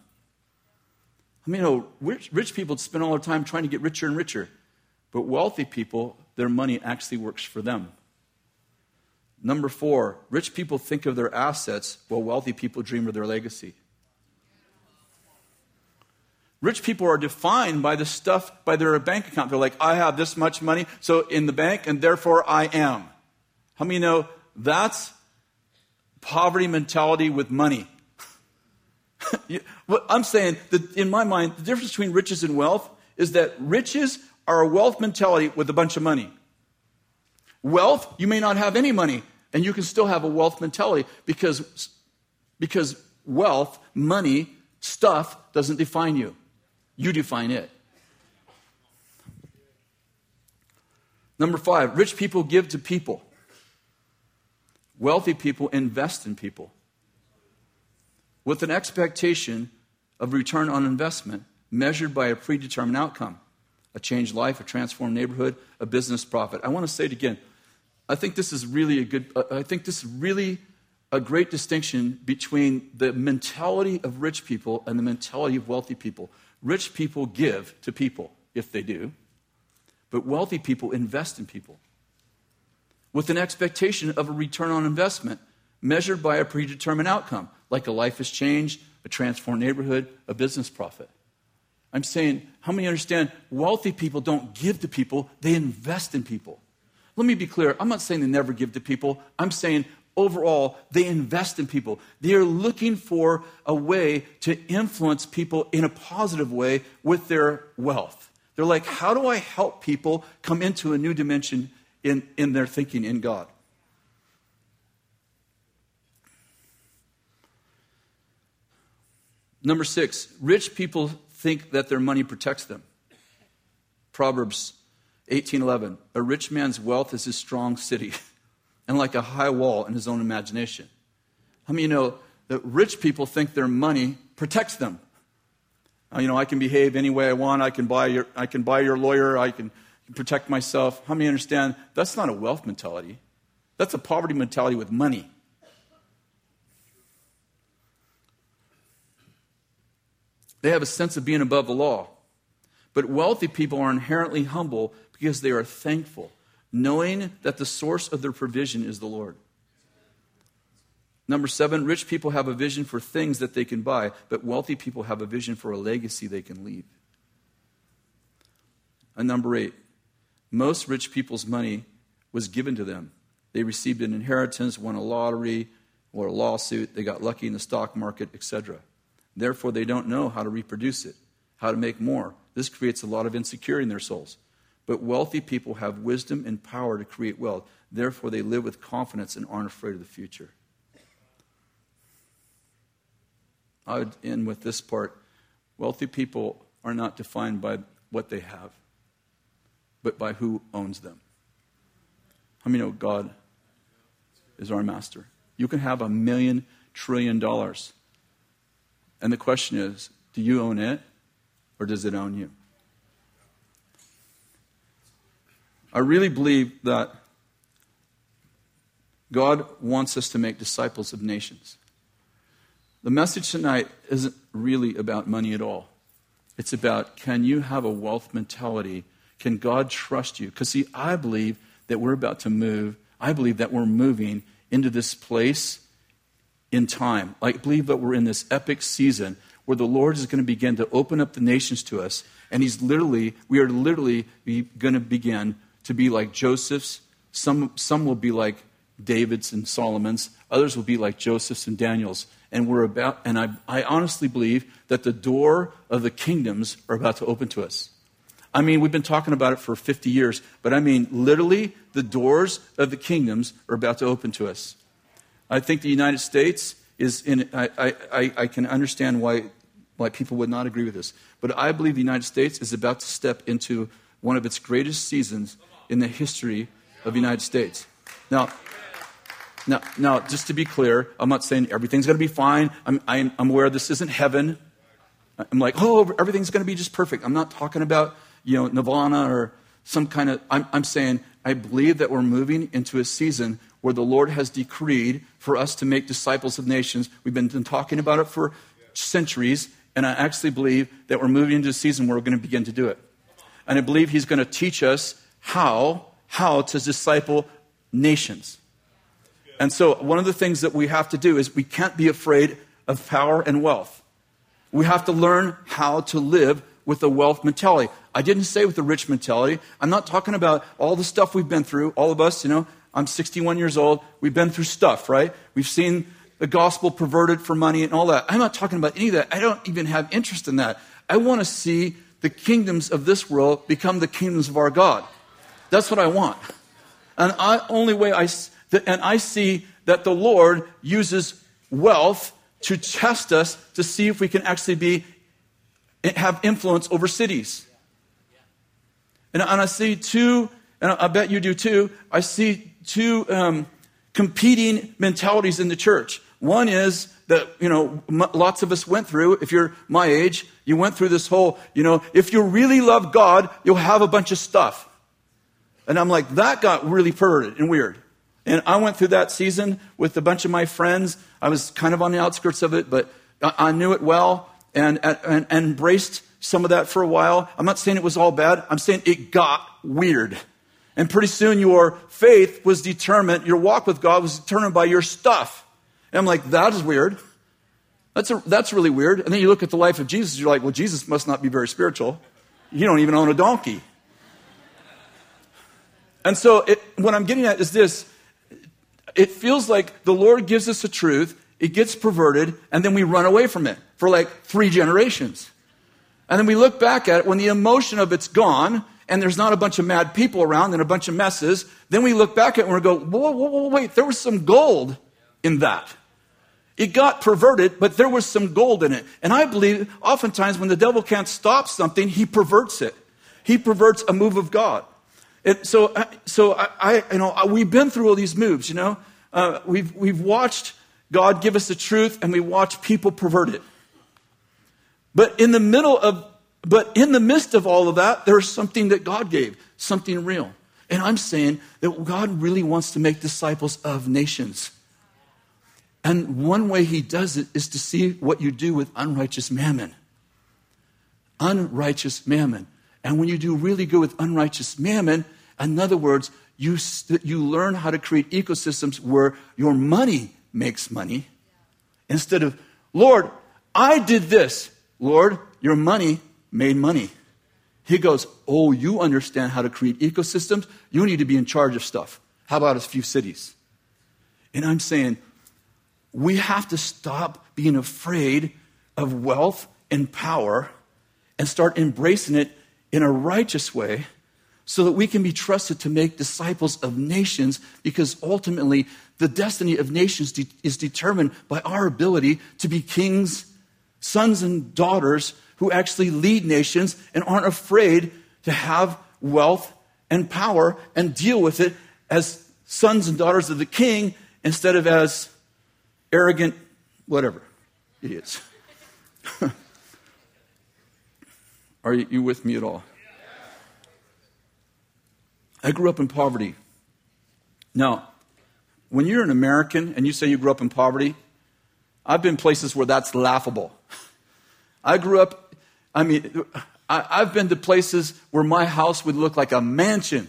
I mean, you know, rich, rich people spend all their time trying to get richer and richer, but wealthy people, their money actually works for them. Number four, rich people think of their assets while wealthy people dream of their legacy. Rich people are defined by the stuff, by their bank account. They're like, I have this much money, so in the bank, and therefore I am. How many know that's poverty mentality with money. <laughs> I'm saying that in my mind, the difference between riches and wealth is that riches are a wealth mentality with a bunch of money. Wealth, you may not have any money, and you can still have a wealth mentality because, because wealth, money, stuff doesn't define you. You define it. Number five, rich people give to people. Wealthy people invest in people with an expectation of return on investment measured by a predetermined outcome a changed life, a transformed neighborhood, a business profit. I want to say it again. I think this is really a good, I think this is really a great distinction between the mentality of rich people and the mentality of wealthy people. Rich people give to people, if they do, but wealthy people invest in people with an expectation of a return on investment measured by a predetermined outcome, like a life has changed, a transformed neighborhood, a business profit. I'm saying, how many understand wealthy people don't give to people, they invest in people? Let me be clear. I'm not saying they never give to people. I'm saying overall, they invest in people. They are looking for a way to influence people in a positive way with their wealth. They're like, how do I help people come into a new dimension in, in their thinking in God. Number six, rich people think that their money protects them. Proverbs 18:11, a rich man's wealth is his strong city, <laughs> and like a high wall in his own imagination. How many you know that rich people think their money protects them? Uh, you know, I can behave any way I want. I can buy your, I can buy your lawyer. I can protect myself. How many understand that's not a wealth mentality? That's a poverty mentality with money. They have a sense of being above the law. But wealthy people are inherently humble because they are thankful, knowing that the source of their provision is the Lord. Number seven, rich people have a vision for things that they can buy, but wealthy people have a vision for a legacy they can leave. And number eight, most rich people's money was given to them. They received an inheritance, won a lottery or a lawsuit, they got lucky in the stock market, etc. Therefore, they don't know how to reproduce it, how to make more. This creates a lot of insecurity in their souls. But wealthy people have wisdom and power to create wealth. Therefore, they live with confidence and aren't afraid of the future. I would end with this part. Wealthy people are not defined by what they have, but by who owns them. How many know God is our master? You can have a million trillion dollars. And the question is do you own it or does it own you? I really believe that God wants us to make disciples of nations. The message tonight isn't really about money at all. It's about can you have a wealth mentality? Can God trust you? Because, see, I believe that we're about to move. I believe that we're moving into this place in time. I believe that we're in this epic season where the Lord is going to begin to open up the nations to us. And He's literally, we are literally going to begin to be like Joseph's. Some, some will be like David's and Solomon's. Others will be like Joseph's and Daniel's and we're about, and I, I honestly believe that the door of the kingdoms are about to open to us. I mean, we've been talking about it for 50 years, but I mean, literally, the doors of the kingdoms are about to open to us. I think the United States is in, I, I, I can understand why, why people would not agree with this, but I believe the United States is about to step into one of its greatest seasons in the history of the United States. Now, now, now, just to be clear, I'm not saying everything's going to be fine. I'm, I'm, I'm aware this isn't heaven. I'm like, oh, everything's going to be just perfect. I'm not talking about, you know, nirvana or some kind of, I'm, I'm saying I believe that we're moving into a season where the Lord has decreed for us to make disciples of nations. We've been talking about it for centuries, and I actually believe that we're moving into a season where we're going to begin to do it. And I believe He's going to teach us how, how to disciple nations. And so, one of the things that we have to do is we can't be afraid of power and wealth. We have to learn how to live with a wealth mentality. I didn't say with a rich mentality. I'm not talking about all the stuff we've been through. All of us, you know, I'm 61 years old. We've been through stuff, right? We've seen the gospel perverted for money and all that. I'm not talking about any of that. I don't even have interest in that. I want to see the kingdoms of this world become the kingdoms of our God. That's what I want. And the only way I and I see that the Lord uses wealth to test us to see if we can actually be have influence over cities. And, and I see two, and I bet you do too. I see two um, competing mentalities in the church. One is that you know lots of us went through. If you're my age, you went through this whole you know if you really love God, you'll have a bunch of stuff. And I'm like that got really perverted and weird. And I went through that season with a bunch of my friends. I was kind of on the outskirts of it, but I knew it well and, and, and embraced some of that for a while. I'm not saying it was all bad. I'm saying it got weird. And pretty soon your faith was determined, your walk with God was determined by your stuff. And I'm like, that is weird. That's, a, that's really weird. And then you look at the life of Jesus, you're like, well, Jesus must not be very spiritual. You don't even own a donkey. And so, it, what I'm getting at is this it feels like the Lord gives us a truth, it gets perverted, and then we run away from it for like three generations. And then we look back at it when the emotion of it's gone and there's not a bunch of mad people around and a bunch of messes. Then we look back at it and we go, whoa, whoa, whoa, wait, there was some gold in that. It got perverted, but there was some gold in it. And I believe oftentimes when the devil can't stop something, he perverts it. He perverts a move of God. It, so, uh, so I, I, you know, we've been through all these moves. You know, uh, we've we've watched God give us the truth, and we watch people pervert it. But in the middle of, but in the midst of all of that, there's something that God gave, something real. And I'm saying that God really wants to make disciples of nations. And one way he does it is to see what you do with unrighteous mammon. Unrighteous mammon. And when you do really good with unrighteous mammon, in other words, you, you learn how to create ecosystems where your money makes money. Instead of, Lord, I did this. Lord, your money made money. He goes, Oh, you understand how to create ecosystems? You need to be in charge of stuff. How about a few cities? And I'm saying, we have to stop being afraid of wealth and power and start embracing it in a righteous way so that we can be trusted to make disciples of nations because ultimately the destiny of nations de- is determined by our ability to be kings, sons, and daughters who actually lead nations and aren't afraid to have wealth and power and deal with it as sons and daughters of the king instead of as arrogant, whatever, idiots. <laughs> Are you with me at all? I grew up in poverty. Now, when you're an American and you say you grew up in poverty, I've been places where that's laughable. <laughs> I grew up, I mean, I, have been to places where my house would look like a mansion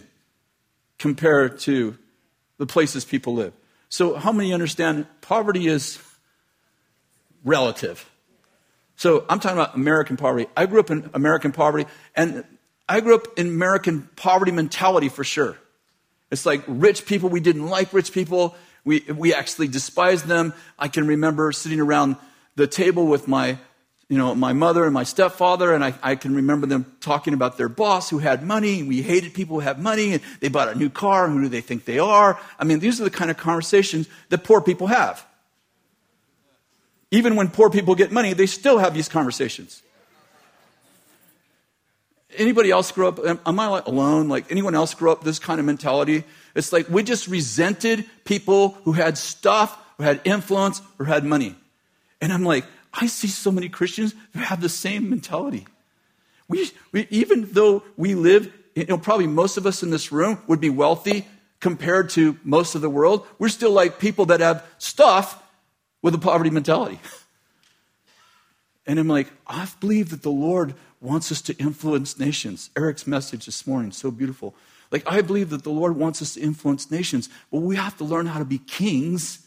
compared to the places people live. So, how many understand poverty is relative? So, I'm talking about American poverty. I grew up in American poverty, and I grew up in American poverty mentality for sure. It's like rich people, we didn't like rich people. We, we actually despised them. I can remember sitting around the table with my, you know, my mother and my stepfather, and I, I can remember them talking about their boss who had money. We hated people who have money, and they bought a new car, who do they think they are? I mean, these are the kind of conversations that poor people have. Even when poor people get money, they still have these conversations anybody else grow up? Am I alone? Like anyone else grow up this kind of mentality? It's like we just resented people who had stuff, who had influence, or had money. And I'm like, I see so many Christians who have the same mentality. We, we, even though we live, you know, probably most of us in this room would be wealthy compared to most of the world, we're still like people that have stuff with a poverty mentality. <laughs> And I'm like, I believe that the Lord wants us to influence nations. Eric's message this morning, so beautiful. Like, I believe that the Lord wants us to influence nations, but we have to learn how to be kings,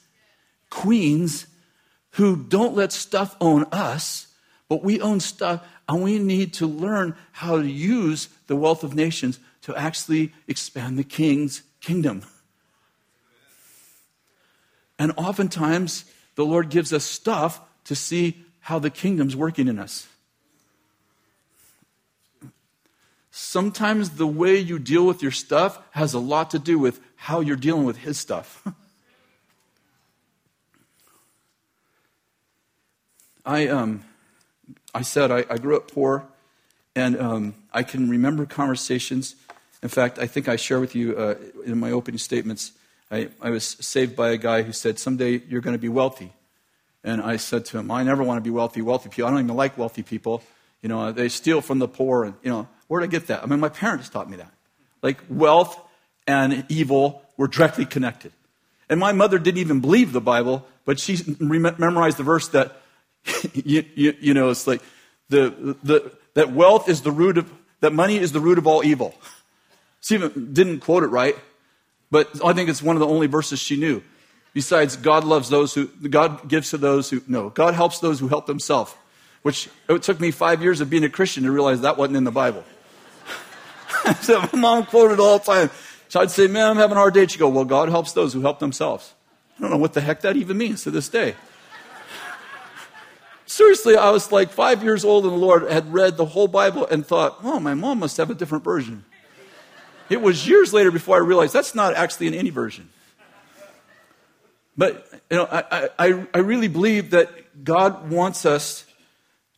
queens, who don't let stuff own us, but we own stuff, and we need to learn how to use the wealth of nations to actually expand the king's kingdom. And oftentimes, the Lord gives us stuff to see how the kingdom's working in us. Sometimes the way you deal with your stuff has a lot to do with how you're dealing with his stuff. <laughs> I, um, I said I, I grew up poor, and um, I can remember conversations. In fact, I think I share with you uh, in my opening statements. I, I was saved by a guy who said, Someday you're going to be wealthy. And I said to him, I never want to be wealthy, wealthy people. I don't even like wealthy people. You know, they steal from the poor. And, you know, where did I get that? I mean, my parents taught me that. Like, wealth and evil were directly connected. And my mother didn't even believe the Bible, but she memorized the verse that, <laughs> you, you, you, know, it's like the, the, that wealth is the root of, that money is the root of all evil. Stephen didn't quote it right, but I think it's one of the only verses she knew. Besides, God loves those who, God gives to those who, no, God helps those who help themselves, which it took me five years of being a Christian to realize that wasn't in the Bible. <laughs> so my mom quoted all the time. So I'd say, man, I'm having a hard day. She'd go, well, God helps those who help themselves. I don't know what the heck that even means to this day. Seriously, I was like five years old and the Lord had read the whole Bible and thought, oh, my mom must have a different version. It was years later before I realized that's not actually in any version. But you know, I, I, I really believe that God wants us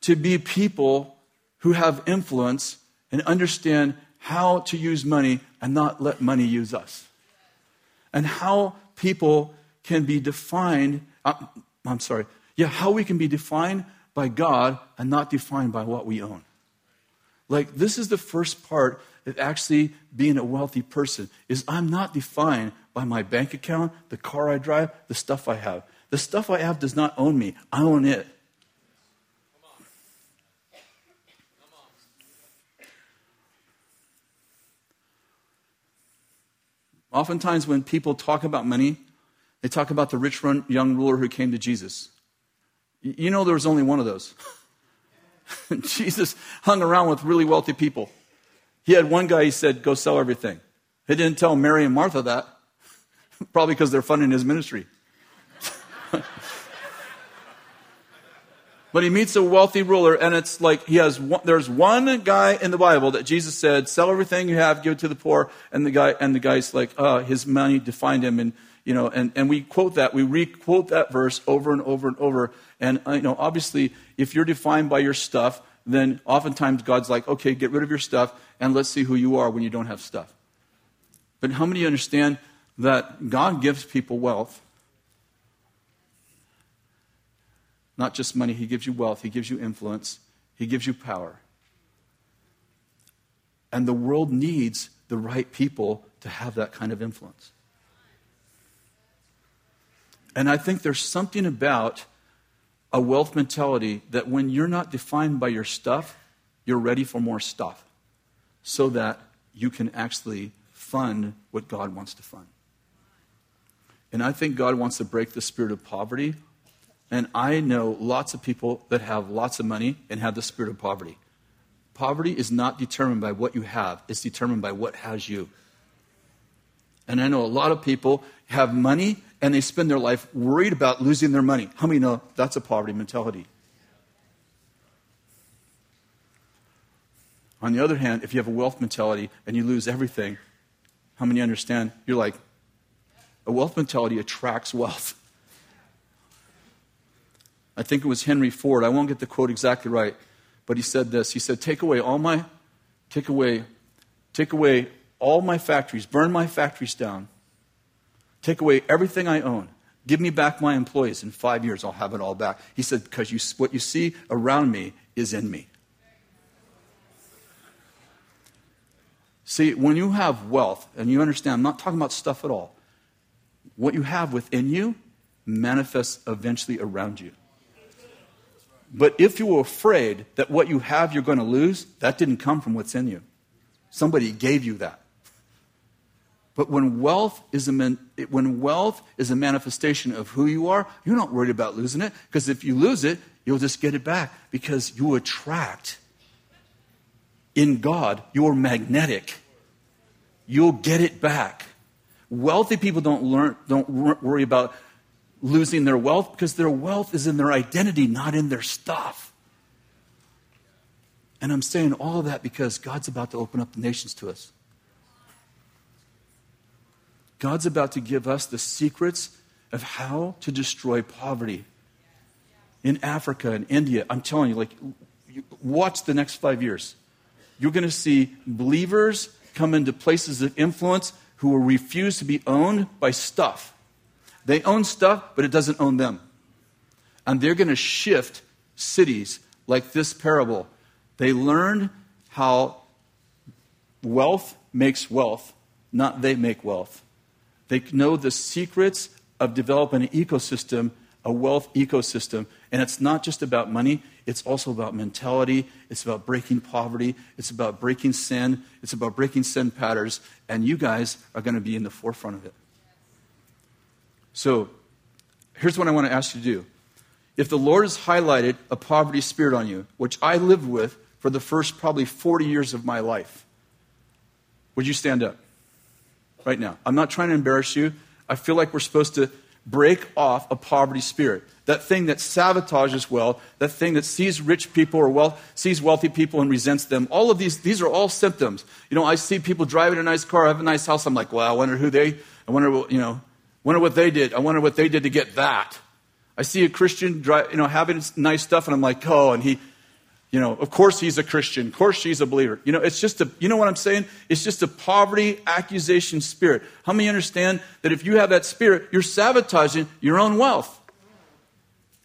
to be people who have influence and understand how to use money and not let money use us. And how people can be defined, uh, I'm sorry, yeah, how we can be defined by God and not defined by what we own. Like, this is the first part of actually being a wealthy person, is I'm not defined by my bank account, the car I drive, the stuff I have. The stuff I have does not own me, I own it. Oftentimes, when people talk about money, They talk about the rich young ruler who came to Jesus. You know, there was only one of those. <laughs> Jesus hung around with really wealthy people. He had one guy, he said, go sell everything. He didn't tell Mary and Martha that, <laughs> probably because they're funding his ministry. <laughs> but he meets a wealthy ruler, and it's like he has one, there's one guy in the Bible that Jesus said, "Sell everything you have, give it to the poor." And the guy and the guy's like, uh, his money defined him, and you know, and, and we quote that, we re-quote that verse over and over and over. And uh, you know, obviously, if you're defined by your stuff, then oftentimes God's like, okay, get rid of your stuff, and let's see who you are when you don't have stuff. But how many understand that God gives people wealth? Not just money, He gives you wealth, He gives you influence, He gives you power. And the world needs the right people to have that kind of influence. And I think there's something about a wealth mentality that when you're not defined by your stuff, you're ready for more stuff so that you can actually fund what God wants to fund. And I think God wants to break the spirit of poverty. And I know lots of people that have lots of money and have the spirit of poverty. Poverty is not determined by what you have, it's determined by what has you. And I know a lot of people have money and they spend their life worried about losing their money. How many know that's a poverty mentality? On the other hand, if you have a wealth mentality and you lose everything, how many understand? You're like, a wealth mentality attracts wealth. <laughs> I think it was Henry Ford. I won't get the quote exactly right, but he said this. He said, Take away all my, take away, take away all my factories, burn my factories down, take away everything I own. Give me back my employees. In five years, I'll have it all back. He said, Because what you see around me is in me. See, when you have wealth, and you understand, I'm not talking about stuff at all, what you have within you manifests eventually around you. But if you were afraid that what you have you're going to lose, that didn't come from what's in you. Somebody gave you that. But when wealth is a man, when wealth is a manifestation of who you are, you're not worried about losing it because if you lose it, you'll just get it back because you attract in God, you're magnetic. You'll get it back. Wealthy people don't learn, don't worry about losing their wealth because their wealth is in their identity, not in their stuff. And I'm saying all of that because God's about to open up the nations to us. God's about to give us the secrets of how to destroy poverty in Africa and India. I'm telling you, like, watch the next five years you're going to see believers come into places of influence who will refuse to be owned by stuff. They own stuff, but it doesn't own them. And they're going to shift cities like this parable. They learned how wealth makes wealth, not they make wealth. They know the secrets of developing an ecosystem, a wealth ecosystem. And it's not just about money, it's also about mentality. It's about breaking poverty. It's about breaking sin. It's about breaking sin patterns. And you guys are going to be in the forefront of it. So, here's what I want to ask you to do. If the Lord has highlighted a poverty spirit on you, which I lived with for the first probably 40 years of my life, would you stand up right now? I'm not trying to embarrass you. I feel like we're supposed to break off a poverty spirit that thing that sabotages wealth, that thing that sees rich people or wealth, sees wealthy people and resents them. All of these, these are all symptoms. You know, I see people driving a nice car, have a nice house. I'm like, well, I wonder who they, I wonder, you know, wonder what they did. I wonder what they did to get that. I see a Christian, drive, you know, having nice stuff, and I'm like, oh, and he, you know, of course he's a Christian. Of course she's a believer. You know, it's just a, you know what I'm saying? It's just a poverty accusation spirit. How many understand that if you have that spirit, you're sabotaging your own wealth?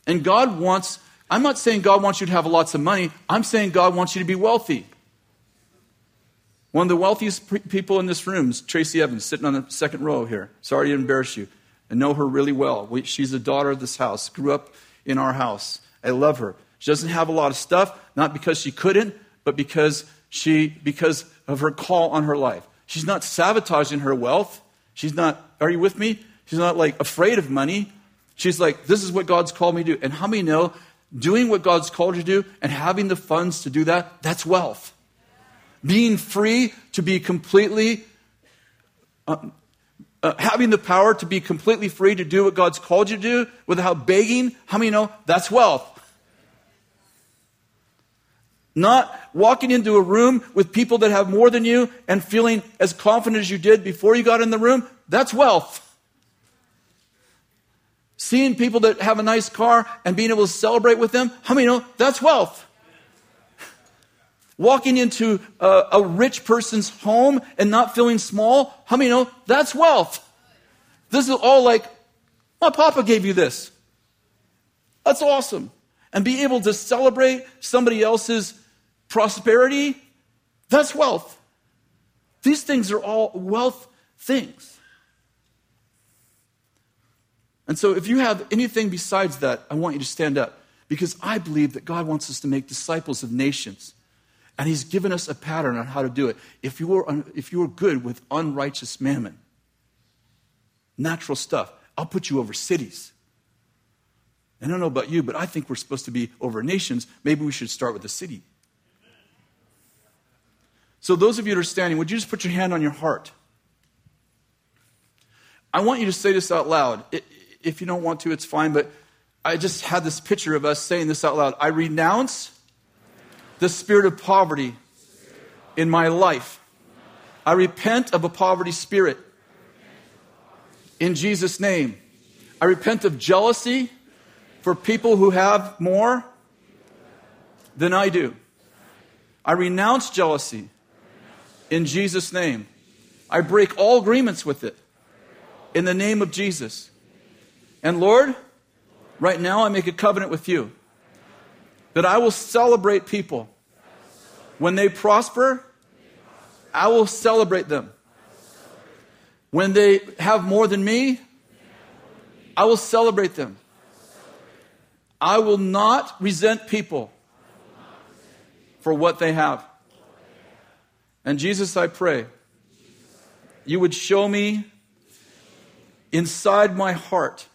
And God wants, I'm not saying God wants you to have lots of money, I'm saying God wants you to be wealthy. One of the wealthiest people in this room is Tracy Evans, sitting on the second row here. Sorry to embarrass you. I know her really well. We, she's the daughter of this house, grew up in our house. I love her. She doesn't have a lot of stuff, not because she couldn't, but because she because of her call on her life. She's not sabotaging her wealth. She's not, are you with me? She's not like afraid of money. She's like, this is what God's called me to do. And how many know doing what God's called you to do and having the funds to do that, that's wealth. Being free to be completely, uh, uh, having the power to be completely free to do what God's called you to do without begging, how many know that's wealth? Not walking into a room with people that have more than you and feeling as confident as you did before you got in the room, that's wealth. Seeing people that have a nice car and being able to celebrate with them, how many know that's wealth? Walking into a, a rich person's home and not feeling small, how many know that's wealth? This is all like, my papa gave you this. That's awesome. And be able to celebrate somebody else's prosperity, that's wealth. These things are all wealth things. And so, if you have anything besides that, I want you to stand up because I believe that God wants us to make disciples of nations. And He's given us a pattern on how to do it. If you are, if you are good with unrighteous mammon, natural stuff, I'll put you over cities. I don't know about you, but I think we're supposed to be over nations. Maybe we should start with the city. So, those of you that are standing, would you just put your hand on your heart? I want you to say this out loud. If you don't want to, it's fine, but I just had this picture of us saying this out loud. I renounce the spirit of poverty in my life. I repent of a poverty spirit. In Jesus' name. I repent of jealousy for people who have more than I do. I renounce jealousy in Jesus' name. I break all agreements with it in the name of Jesus. And Lord, right now I make a covenant with you that I will celebrate people. When they prosper, I will celebrate them. When they have more than me, I will celebrate them. I will not resent people for what they have. And Jesus, I pray, you would show me inside my heart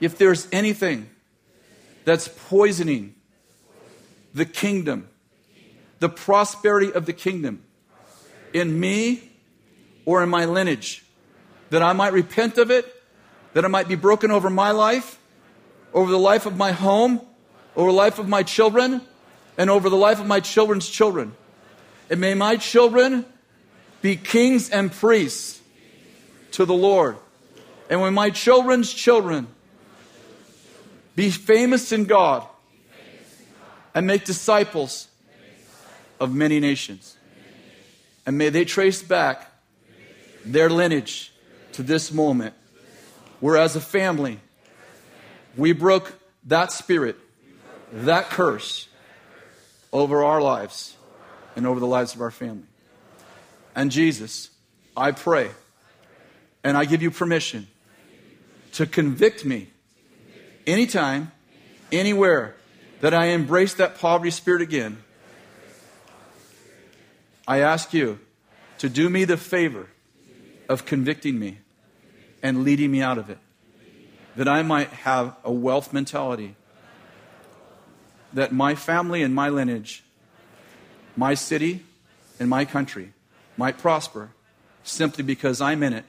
if there's anything that's poisoning the kingdom, the prosperity of the kingdom in me or in my lineage, that I might repent of it, that it might be broken over my life, over the life of my home, over the life of my children, and over the life of my children's children. And may my children be kings and priests to the Lord. And when my children's children be famous in God and make disciples of many nations. And may they trace back their lineage to this moment, where as a family, we broke that spirit, that curse over our lives and over the lives of our family. And Jesus, I pray, and I give you permission to convict me anytime, anywhere that I embrace that poverty spirit again. I ask you to do me the favor of convicting me and leading me out of it, that I might have a wealth mentality, that my family and my lineage my city and my country might prosper simply because I'm in it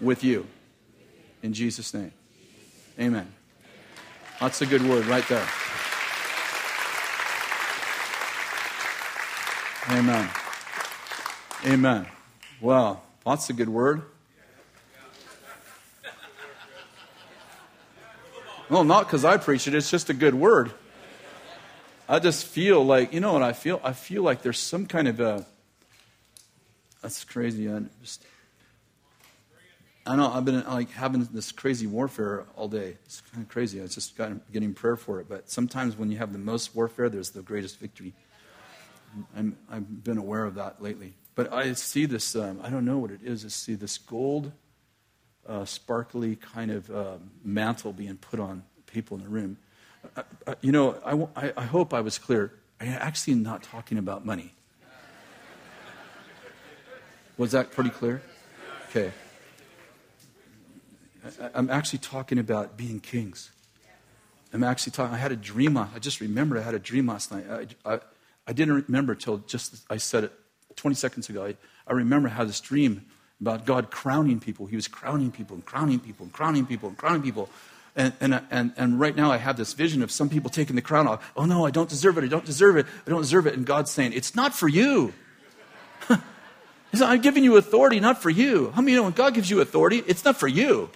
with you. In Jesus' name. Amen. That's a good word right there. Amen. Amen. Well, that's a good word. Well, not because I preach it, it's just a good word. I just feel like, you know what I feel? I feel like there's some kind of a. That's crazy. I just. I know I've been like having this crazy warfare all day. It's kind of crazy. I just got getting prayer for it. But sometimes when you have the most warfare, there's the greatest victory. i have been aware of that lately. But I see this. Um, I don't know what it is. I see this gold, uh, sparkly kind of uh, mantle being put on people in the room you know, I, I hope I was clear. I actually am not talking about money. Was that pretty clear? Okay. I'm actually talking about being kings. I'm actually talking, I had a dream, I just remembered I had a dream last night. I, I, I didn't remember until just, I said it 20 seconds ago. I, I remember I had this dream about God crowning people. He was crowning people and crowning people and crowning people and crowning people. And, and, and, and right now I have this vision of some people taking the crown off. Oh no, I don't deserve it. I don't deserve it. I don't deserve it. And God's saying, it's not for you. <laughs> I'm giving you authority, not for you. How many know when God gives you authority, it's not for you?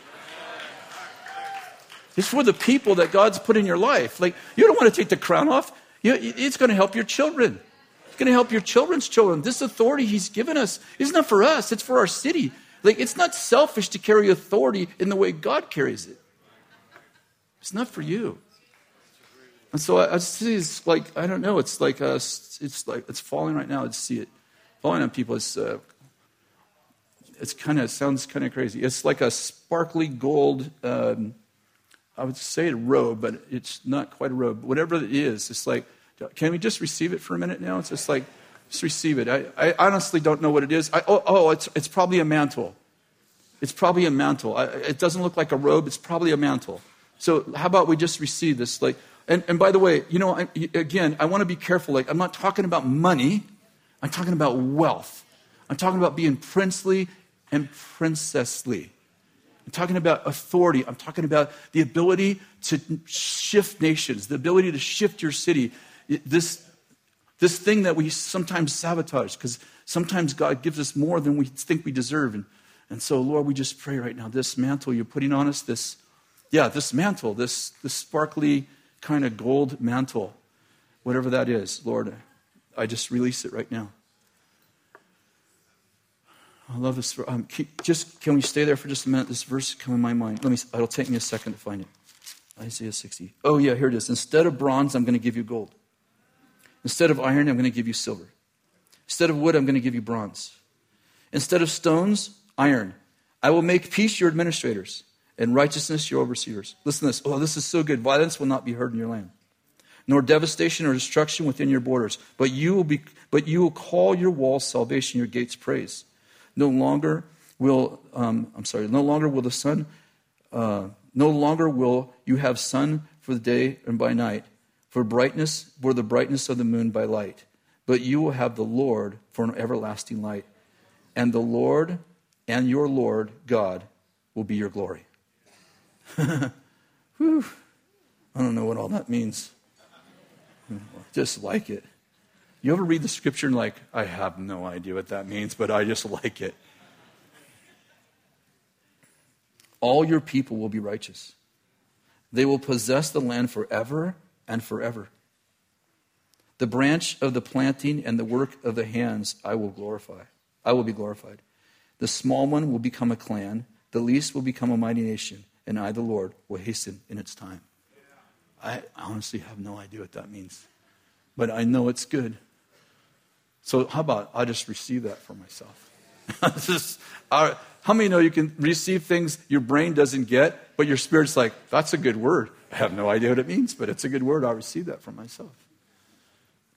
It's for the people that God's put in your life. Like, you don't want to take the crown off. it's going to help your children. It's going to help your children's children. This authority He's given us is not for us, it's for our city. Like, it's not selfish to carry authority in the way God carries it. It's not for you. And so I, I see it's like, I don't know, it's like, a, it's like, it's falling right now. I see it falling on people. It's, uh, it's kind of, sounds kind of crazy. It's like a sparkly gold, um, I would say a robe, but it's not quite a robe. Whatever it is, it's like, can we just receive it for a minute now? It's just like, just receive it. I, I honestly don't know what it is. I, oh, oh it's, it's probably a mantle. It's probably a mantle. I, it doesn't look like a robe. It's probably a mantle. So how about we just receive this? Like, and, and by the way, you know, I, again, I want to be careful. Like, I'm not talking about money. I'm talking about wealth. I'm talking about being princely and princessly. I'm talking about authority. I'm talking about the ability to shift nations, the ability to shift your city. This, this thing that we sometimes sabotage because sometimes God gives us more than we think we deserve. And, and so, Lord, we just pray right now this mantle you're putting on us, this, yeah, this mantle, this, this sparkly kind of gold mantle, whatever that is, Lord, I just release it right now. I love this. Um, keep, just can we stay there for just a minute? This verse come in my mind. Let me. It'll take me a second to find it. Isaiah 60. Oh yeah, here it is. Instead of bronze, I'm going to give you gold. Instead of iron, I'm going to give you silver. Instead of wood, I'm going to give you bronze. Instead of stones, iron. I will make peace your administrators and righteousness your overseers. Listen to this. Oh, this is so good. Violence will not be heard in your land, nor devastation or destruction within your borders. But you will be. But you will call your walls salvation, your gates praise. No longer will, um, I'm sorry, no longer will the sun, uh, no longer will you have sun for the day and by night, for brightness, for the brightness of the moon by light. But you will have the Lord for an everlasting light. And the Lord and your Lord God will be your glory. <laughs> Whew. I don't know what all that means. Just like it. You ever read the scripture and like, I have no idea what that means, but I just like it. All your people will be righteous. They will possess the land forever and forever. The branch of the planting and the work of the hands I will glorify. I will be glorified. The small one will become a clan, the least will become a mighty nation, and I, the Lord, will hasten in its time. I honestly have no idea what that means, but I know it's good. So, how about I just receive that for myself? <laughs> just, how many know you can receive things your brain doesn't get, but your spirit's like, that's a good word. I have no idea what it means, but it's a good word. I'll receive that for myself.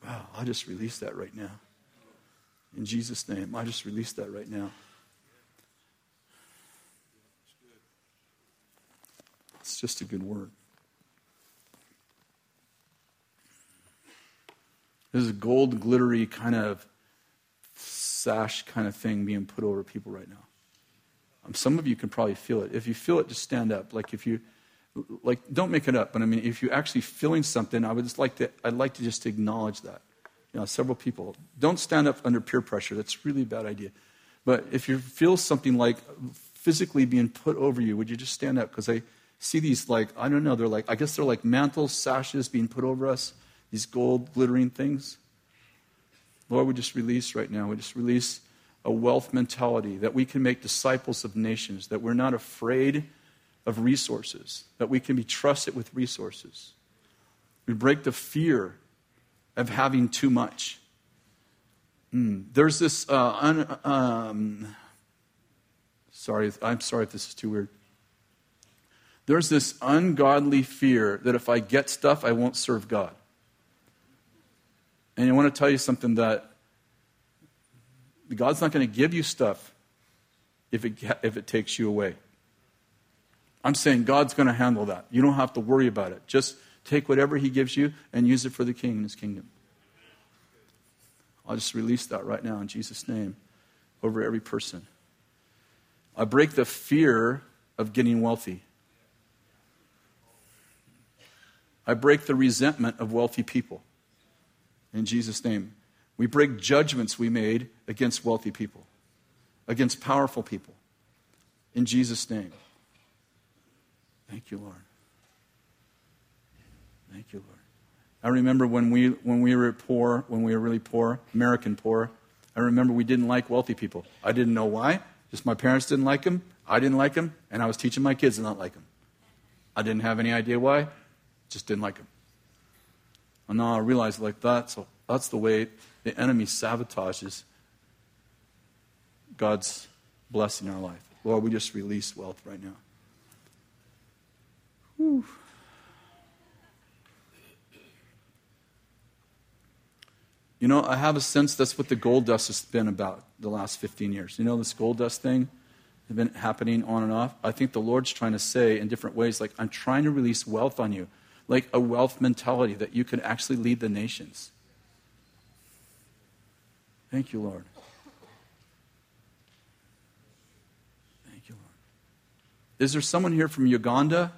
Wow, I just release that right now. In Jesus' name, I just release that right now. It's just a good word. There's a gold, glittery kind of sash kind of thing being put over people right now. Um, some of you can probably feel it. If you feel it, just stand up. Like if you, like, don't make it up. But I mean, if you're actually feeling something, I would just like to. I'd like to just acknowledge that. You know, several people don't stand up under peer pressure. That's really a bad idea. But if you feel something like physically being put over you, would you just stand up? Because I see these like I don't know. They're like I guess they're like mantles, sashes being put over us these gold glittering things. Lord, we just release right now, we just release a wealth mentality that we can make disciples of nations, that we're not afraid of resources, that we can be trusted with resources. We break the fear of having too much. Mm. There's this, uh, un, um, sorry, I'm sorry if this is too weird. There's this ungodly fear that if I get stuff, I won't serve God. And I want to tell you something that God's not going to give you stuff if it, if it takes you away. I'm saying God's going to handle that. You don't have to worry about it. Just take whatever He gives you and use it for the King and His kingdom. I'll just release that right now in Jesus' name over every person. I break the fear of getting wealthy. I break the resentment of wealthy people in Jesus' name. We break judgments we made against wealthy people, against powerful people in Jesus' name. Thank you, Lord. Thank you, Lord. I remember when we, when we were poor, when we were really poor, American poor, I remember we didn't like wealthy people. I didn't know why. Just my parents didn't like them. I didn't like them. And I was teaching my kids to not like them. I didn't have any idea why. Just didn't like them. And now I realize like that, so that's the way the enemy sabotages God's blessing in our life. Lord, we just release wealth right now. Whew. You know, I have a sense that's what the gold dust has been about the last 15 years. You know, this gold dust thing has been happening on and off. I think the Lord's trying to say in different ways, like, I'm trying to release wealth on you, like a wealth mentality that you can actually lead the nations. Thank you, Lord. Thank you, Lord. Is there someone here from Uganda?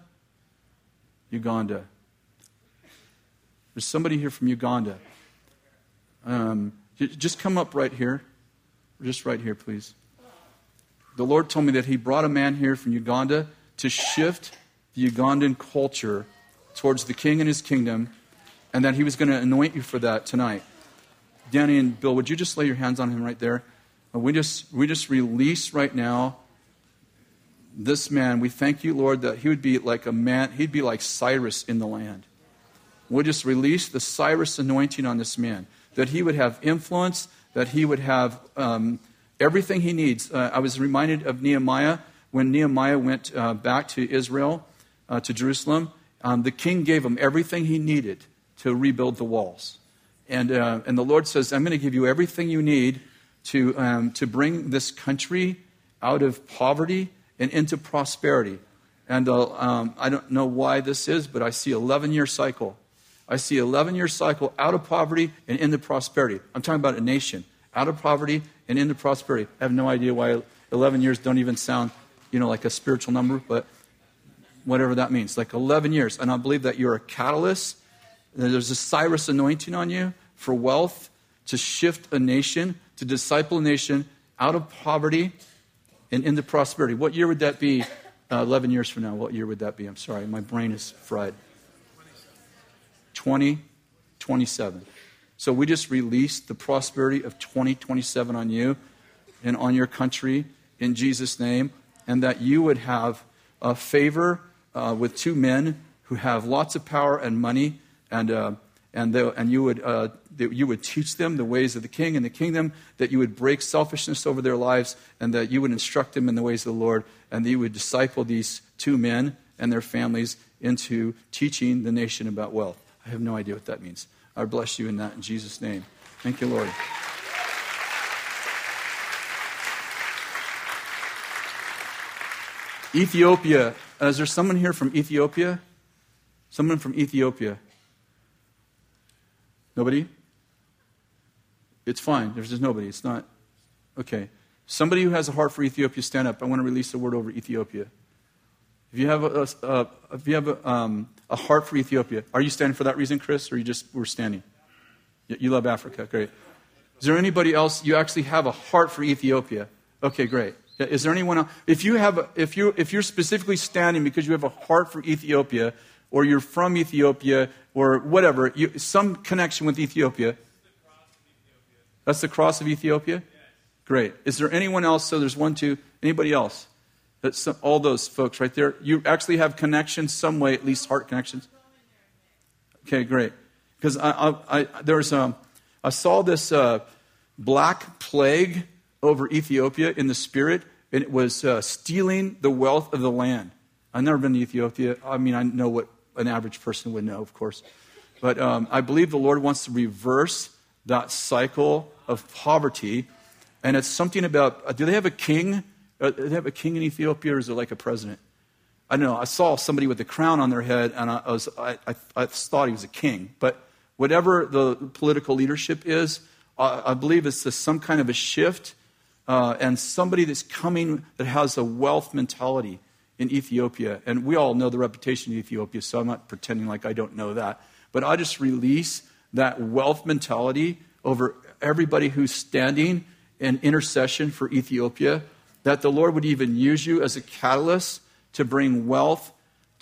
Uganda. There's somebody here from Uganda. Um, just come up right here. Just right here, please. The Lord told me that He brought a man here from Uganda to shift the Ugandan culture towards the king and his kingdom, and that He was going to anoint you for that tonight. Danny and Bill, would you just lay your hands on him right there? Uh, we just, we just release right now this man. We thank you, Lord, that he would be like a man, he'd be like Cyrus in the land. We'll just release the Cyrus anointing on this man that he would have influence, that he would have um, everything he needs. Uh, I was reminded of Nehemiah when Nehemiah went uh, back to Israel, uh, to Jerusalem. Um, the king gave him everything he needed to rebuild the walls. And, uh, and the Lord says, I'm going to give you everything you need to, um, to bring this country out of poverty and into prosperity. And uh, um, I don't know why this is, but I see 11 year cycle I see 11 year cycle out of poverty and into prosperity. I'm talking about a nation out of poverty and into prosperity. I have no idea why 11 years don't even sound, you know, like a spiritual number, but whatever that means. Like 11 years. And I believe that you're a catalyst. There's a Cyrus anointing on you for wealth to shift a nation, to disciple a nation out of poverty and into prosperity. What year would that be uh, 11 years from now? What year would that be? I'm sorry, my brain is fried. 2027. So we just released the prosperity of 2027 on you and on your country in Jesus' name, and that you would have a favor uh, with two men who have lots of power and money, and, uh, and, the, and you, would, uh, you would teach them the ways of the king and the kingdom, that you would break selfishness over their lives, and that you would instruct them in the ways of the Lord, and that you would disciple these two men and their families into teaching the nation about wealth. I have no idea what that means. I bless you in that in Jesus' name. Thank you, Lord. Ethiopia. Uh, is there someone here from Ethiopia? Someone from Ethiopia? Nobody? It's fine. There's just nobody. It's not. Okay. Somebody who has a heart for Ethiopia, stand up. I want to release a word over Ethiopia. If you have a, a, if you have a, um, a heart for Ethiopia, are you standing for that reason, Chris, or you just were standing? You love Africa, great. Is there anybody else you actually have a heart for Ethiopia? Okay, great. Is there anyone else? If you have, if you if you're specifically standing because you have a heart for Ethiopia, or you're from Ethiopia, or whatever, you, some connection with Ethiopia. That's the cross of Ethiopia. Great. Is there anyone else? So there's one, two. Anybody else? That's all those folks right there. You actually have connections some way, at least heart connections. Okay, great. Because I, I, I, there's um, I saw this uh, black plague over Ethiopia in the spirit, it was uh, stealing the wealth of the land. I've never been to Ethiopia. I mean, I know what an average person would know, of course. But um, I believe the Lord wants to reverse that cycle of poverty. And it's something about uh, do they have a king uh, they have a king in Ethiopia, or is it like a president? I don't know, I saw somebody with a crown on their head, and I, was, I, I, I thought he was a king. But whatever the political leadership is, I, I believe it's some kind of a shift uh, and somebody that's coming that has a wealth mentality in Ethiopia. And we all know the reputation of Ethiopia, so I'm not pretending like I don't know that. But I just release that wealth mentality over everybody who's standing in intercession for Ethiopia, that the Lord would even use you as a catalyst to bring wealth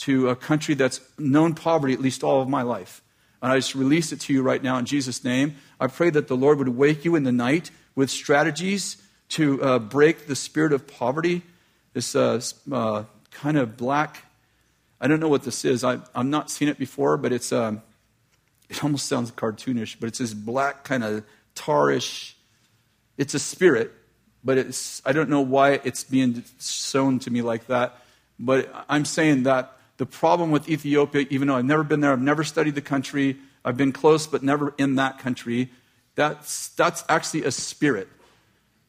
to a country that's known poverty at least all of my life. And I just release it to you right now in Jesus' name. I pray that the Lord would wake you in the night with strategies to uh, break the spirit of poverty, this uh, uh, kind of black. I don't know what this is. I, I've not seen it before, but it's um, it almost sounds cartoonish, but it's this black kind of tarish. It's a spirit, but it's I don't know why it's being shown to me like that. But I'm saying that the problem with Ethiopia, even though I've never been there, I've never studied the country, I've been close, but never in that country. That's that's actually a spirit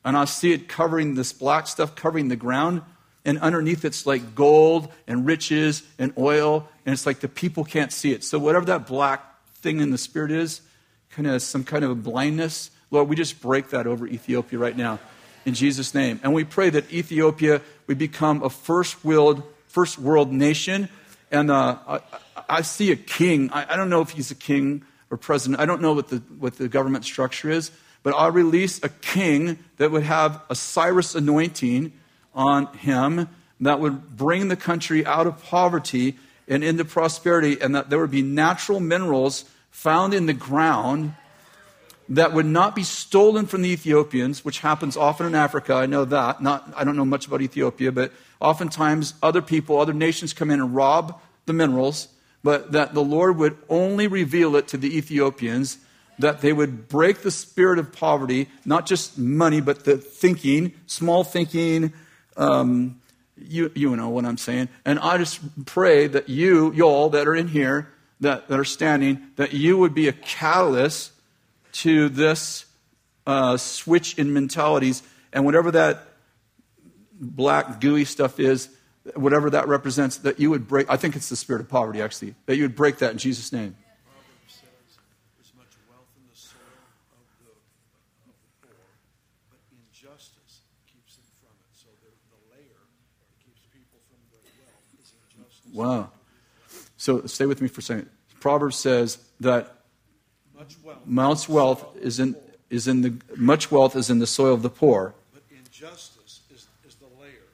and I see it covering this black stuff covering the ground. And underneath it's like gold and riches and oil. And it's like the people can't see it. So, whatever that black thing in the spirit is, kind of some kind of blindness, Lord, we just break that over Ethiopia right now in Jesus' name. And we pray that Ethiopia would become a first world, first world nation. And uh, I, I, see a king. I, I don't know if he's a king or president. I don't know what the, what the government structure is. But I'll release a king that would have a Cyrus anointing on him that would bring the country out of poverty and into prosperity, and that there would be natural minerals found in the ground that would not be stolen from the Ethiopians, which happens often in Africa. I know that. Not, I don't know much about Ethiopia, but oftentimes other people, other nations come in and rob the minerals, but that the Lord would only reveal it to the Ethiopians that they would break the spirit of poverty, not just money, but the thinking, small thinking. Um, you, you know what I'm saying. And I just pray that you, y'all that are in here, that, that are standing, that you would be a catalyst to this uh, switch in mentalities. And whatever that black, gooey stuff is, whatever that represents, that you would break. I think it's the spirit of poverty, actually. That you would break that in Jesus' name. Wow. So stay with me for a second. Proverbs says that much wealth, much wealth is in is in the much wealth is in the soil of the poor. But injustice is, is the layer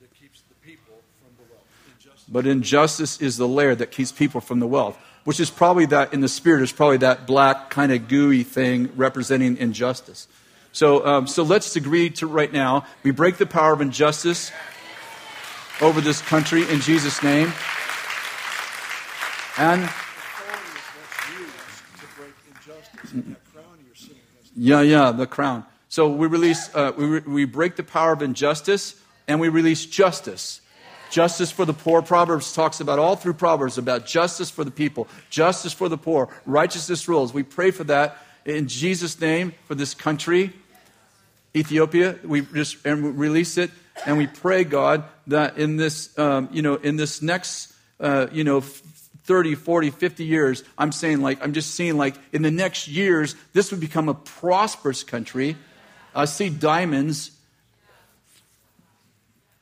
that keeps the people from the wealth. Injustice. But injustice is the layer that keeps people from the wealth, which is probably that in the spirit is probably that black kind of gooey thing representing injustice. So, um, so let's agree to right now. We break the power of injustice over this country in Jesus' name. And yeah, yeah, the crown. So we release, uh, we, re- we break the power of injustice and we release justice. Justice for the poor. Proverbs talks about all through Proverbs about justice for the people, justice for the poor, righteousness rules. We pray for that in Jesus' name for this country, Ethiopia. We just and we release it and we pray, God, that in this, um, you know, in this next, uh, you know, 30, 40, 50 years, I'm saying like, I'm just seeing like in the next years, this would become a prosperous country. I see diamonds.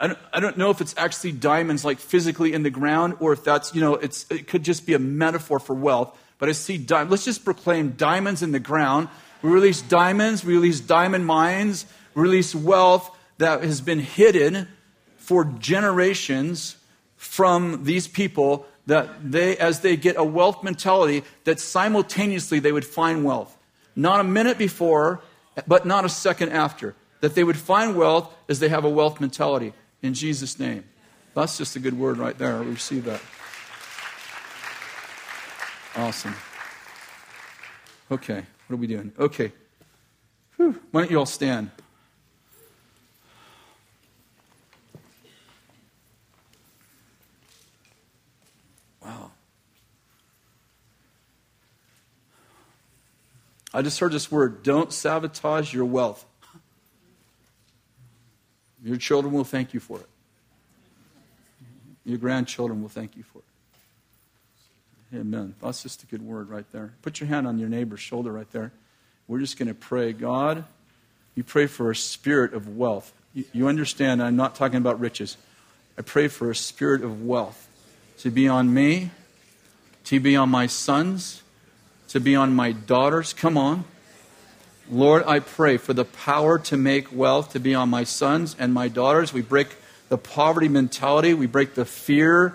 I don't, I don't know if it's actually diamonds like physically in the ground or if that's, you know, it's, it could just be a metaphor for wealth. But I see diamonds. Let's just proclaim diamonds in the ground. We release diamonds, we release diamond mines, we release wealth that has been hidden for generations from these people that they, as they get a wealth mentality, that simultaneously they would find wealth. Not a minute before, but not a second after. That they would find wealth as they have a wealth mentality. In Jesus' name. That's just a good word right there. We receive that. Awesome. Okay, what are we doing? Okay. Whew. Why don't you all stand? I just heard this word don't sabotage your wealth. Your children will thank you for it. Your grandchildren will thank you for it. Amen. That's just a good word right there. Put your hand on your neighbor's shoulder right there. We're just going to pray. God, you pray for a spirit of wealth. You, understand, I'm not talking about riches. I pray for a spirit of wealth to be on me, to be on my sons, to be on my daughters. Come on. Lord, I pray for the power to make wealth to be on my sons and my daughters. We break the poverty mentality, we break the fear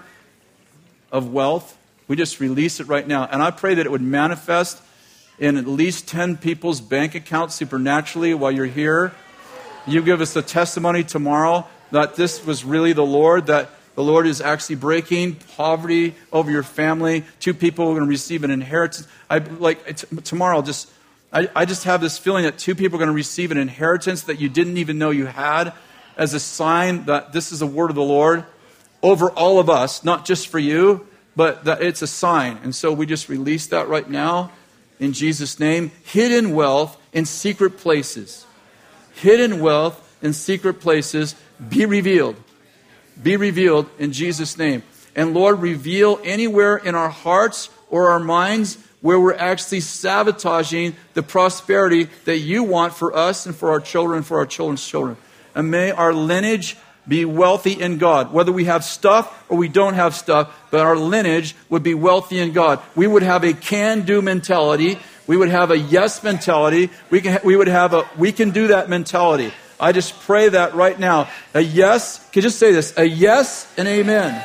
of wealth. We just release it right now. And I pray that it would manifest in at least 10 people's bank accounts supernaturally while you're here. You give us a testimony tomorrow that this was really the Lord, that the Lord is actually breaking poverty over your family. Two people are going to receive an inheritance. I like t- tomorrow. Just I, I just have this feeling that two people are going to receive an inheritance that you didn't even know you had, as a sign that this is a word of the Lord over all of us, not just for you, but that it's a sign. And so we just release that right now in Jesus' name. Hidden wealth in secret places. Hidden wealth in secret places be revealed. Be revealed in Jesus' name. And Lord, reveal anywhere in our hearts or our minds where we're actually sabotaging the prosperity that you want for us and for our children for our children's children. And may our lineage be wealthy in God. Whether we have stuff or we don't have stuff, but our lineage would be wealthy in God. We would have a can do mentality. We would have a yes mentality. We, can, we would have a we can do that mentality. I just pray that right now. A yes, can you just say this? A yes and amen.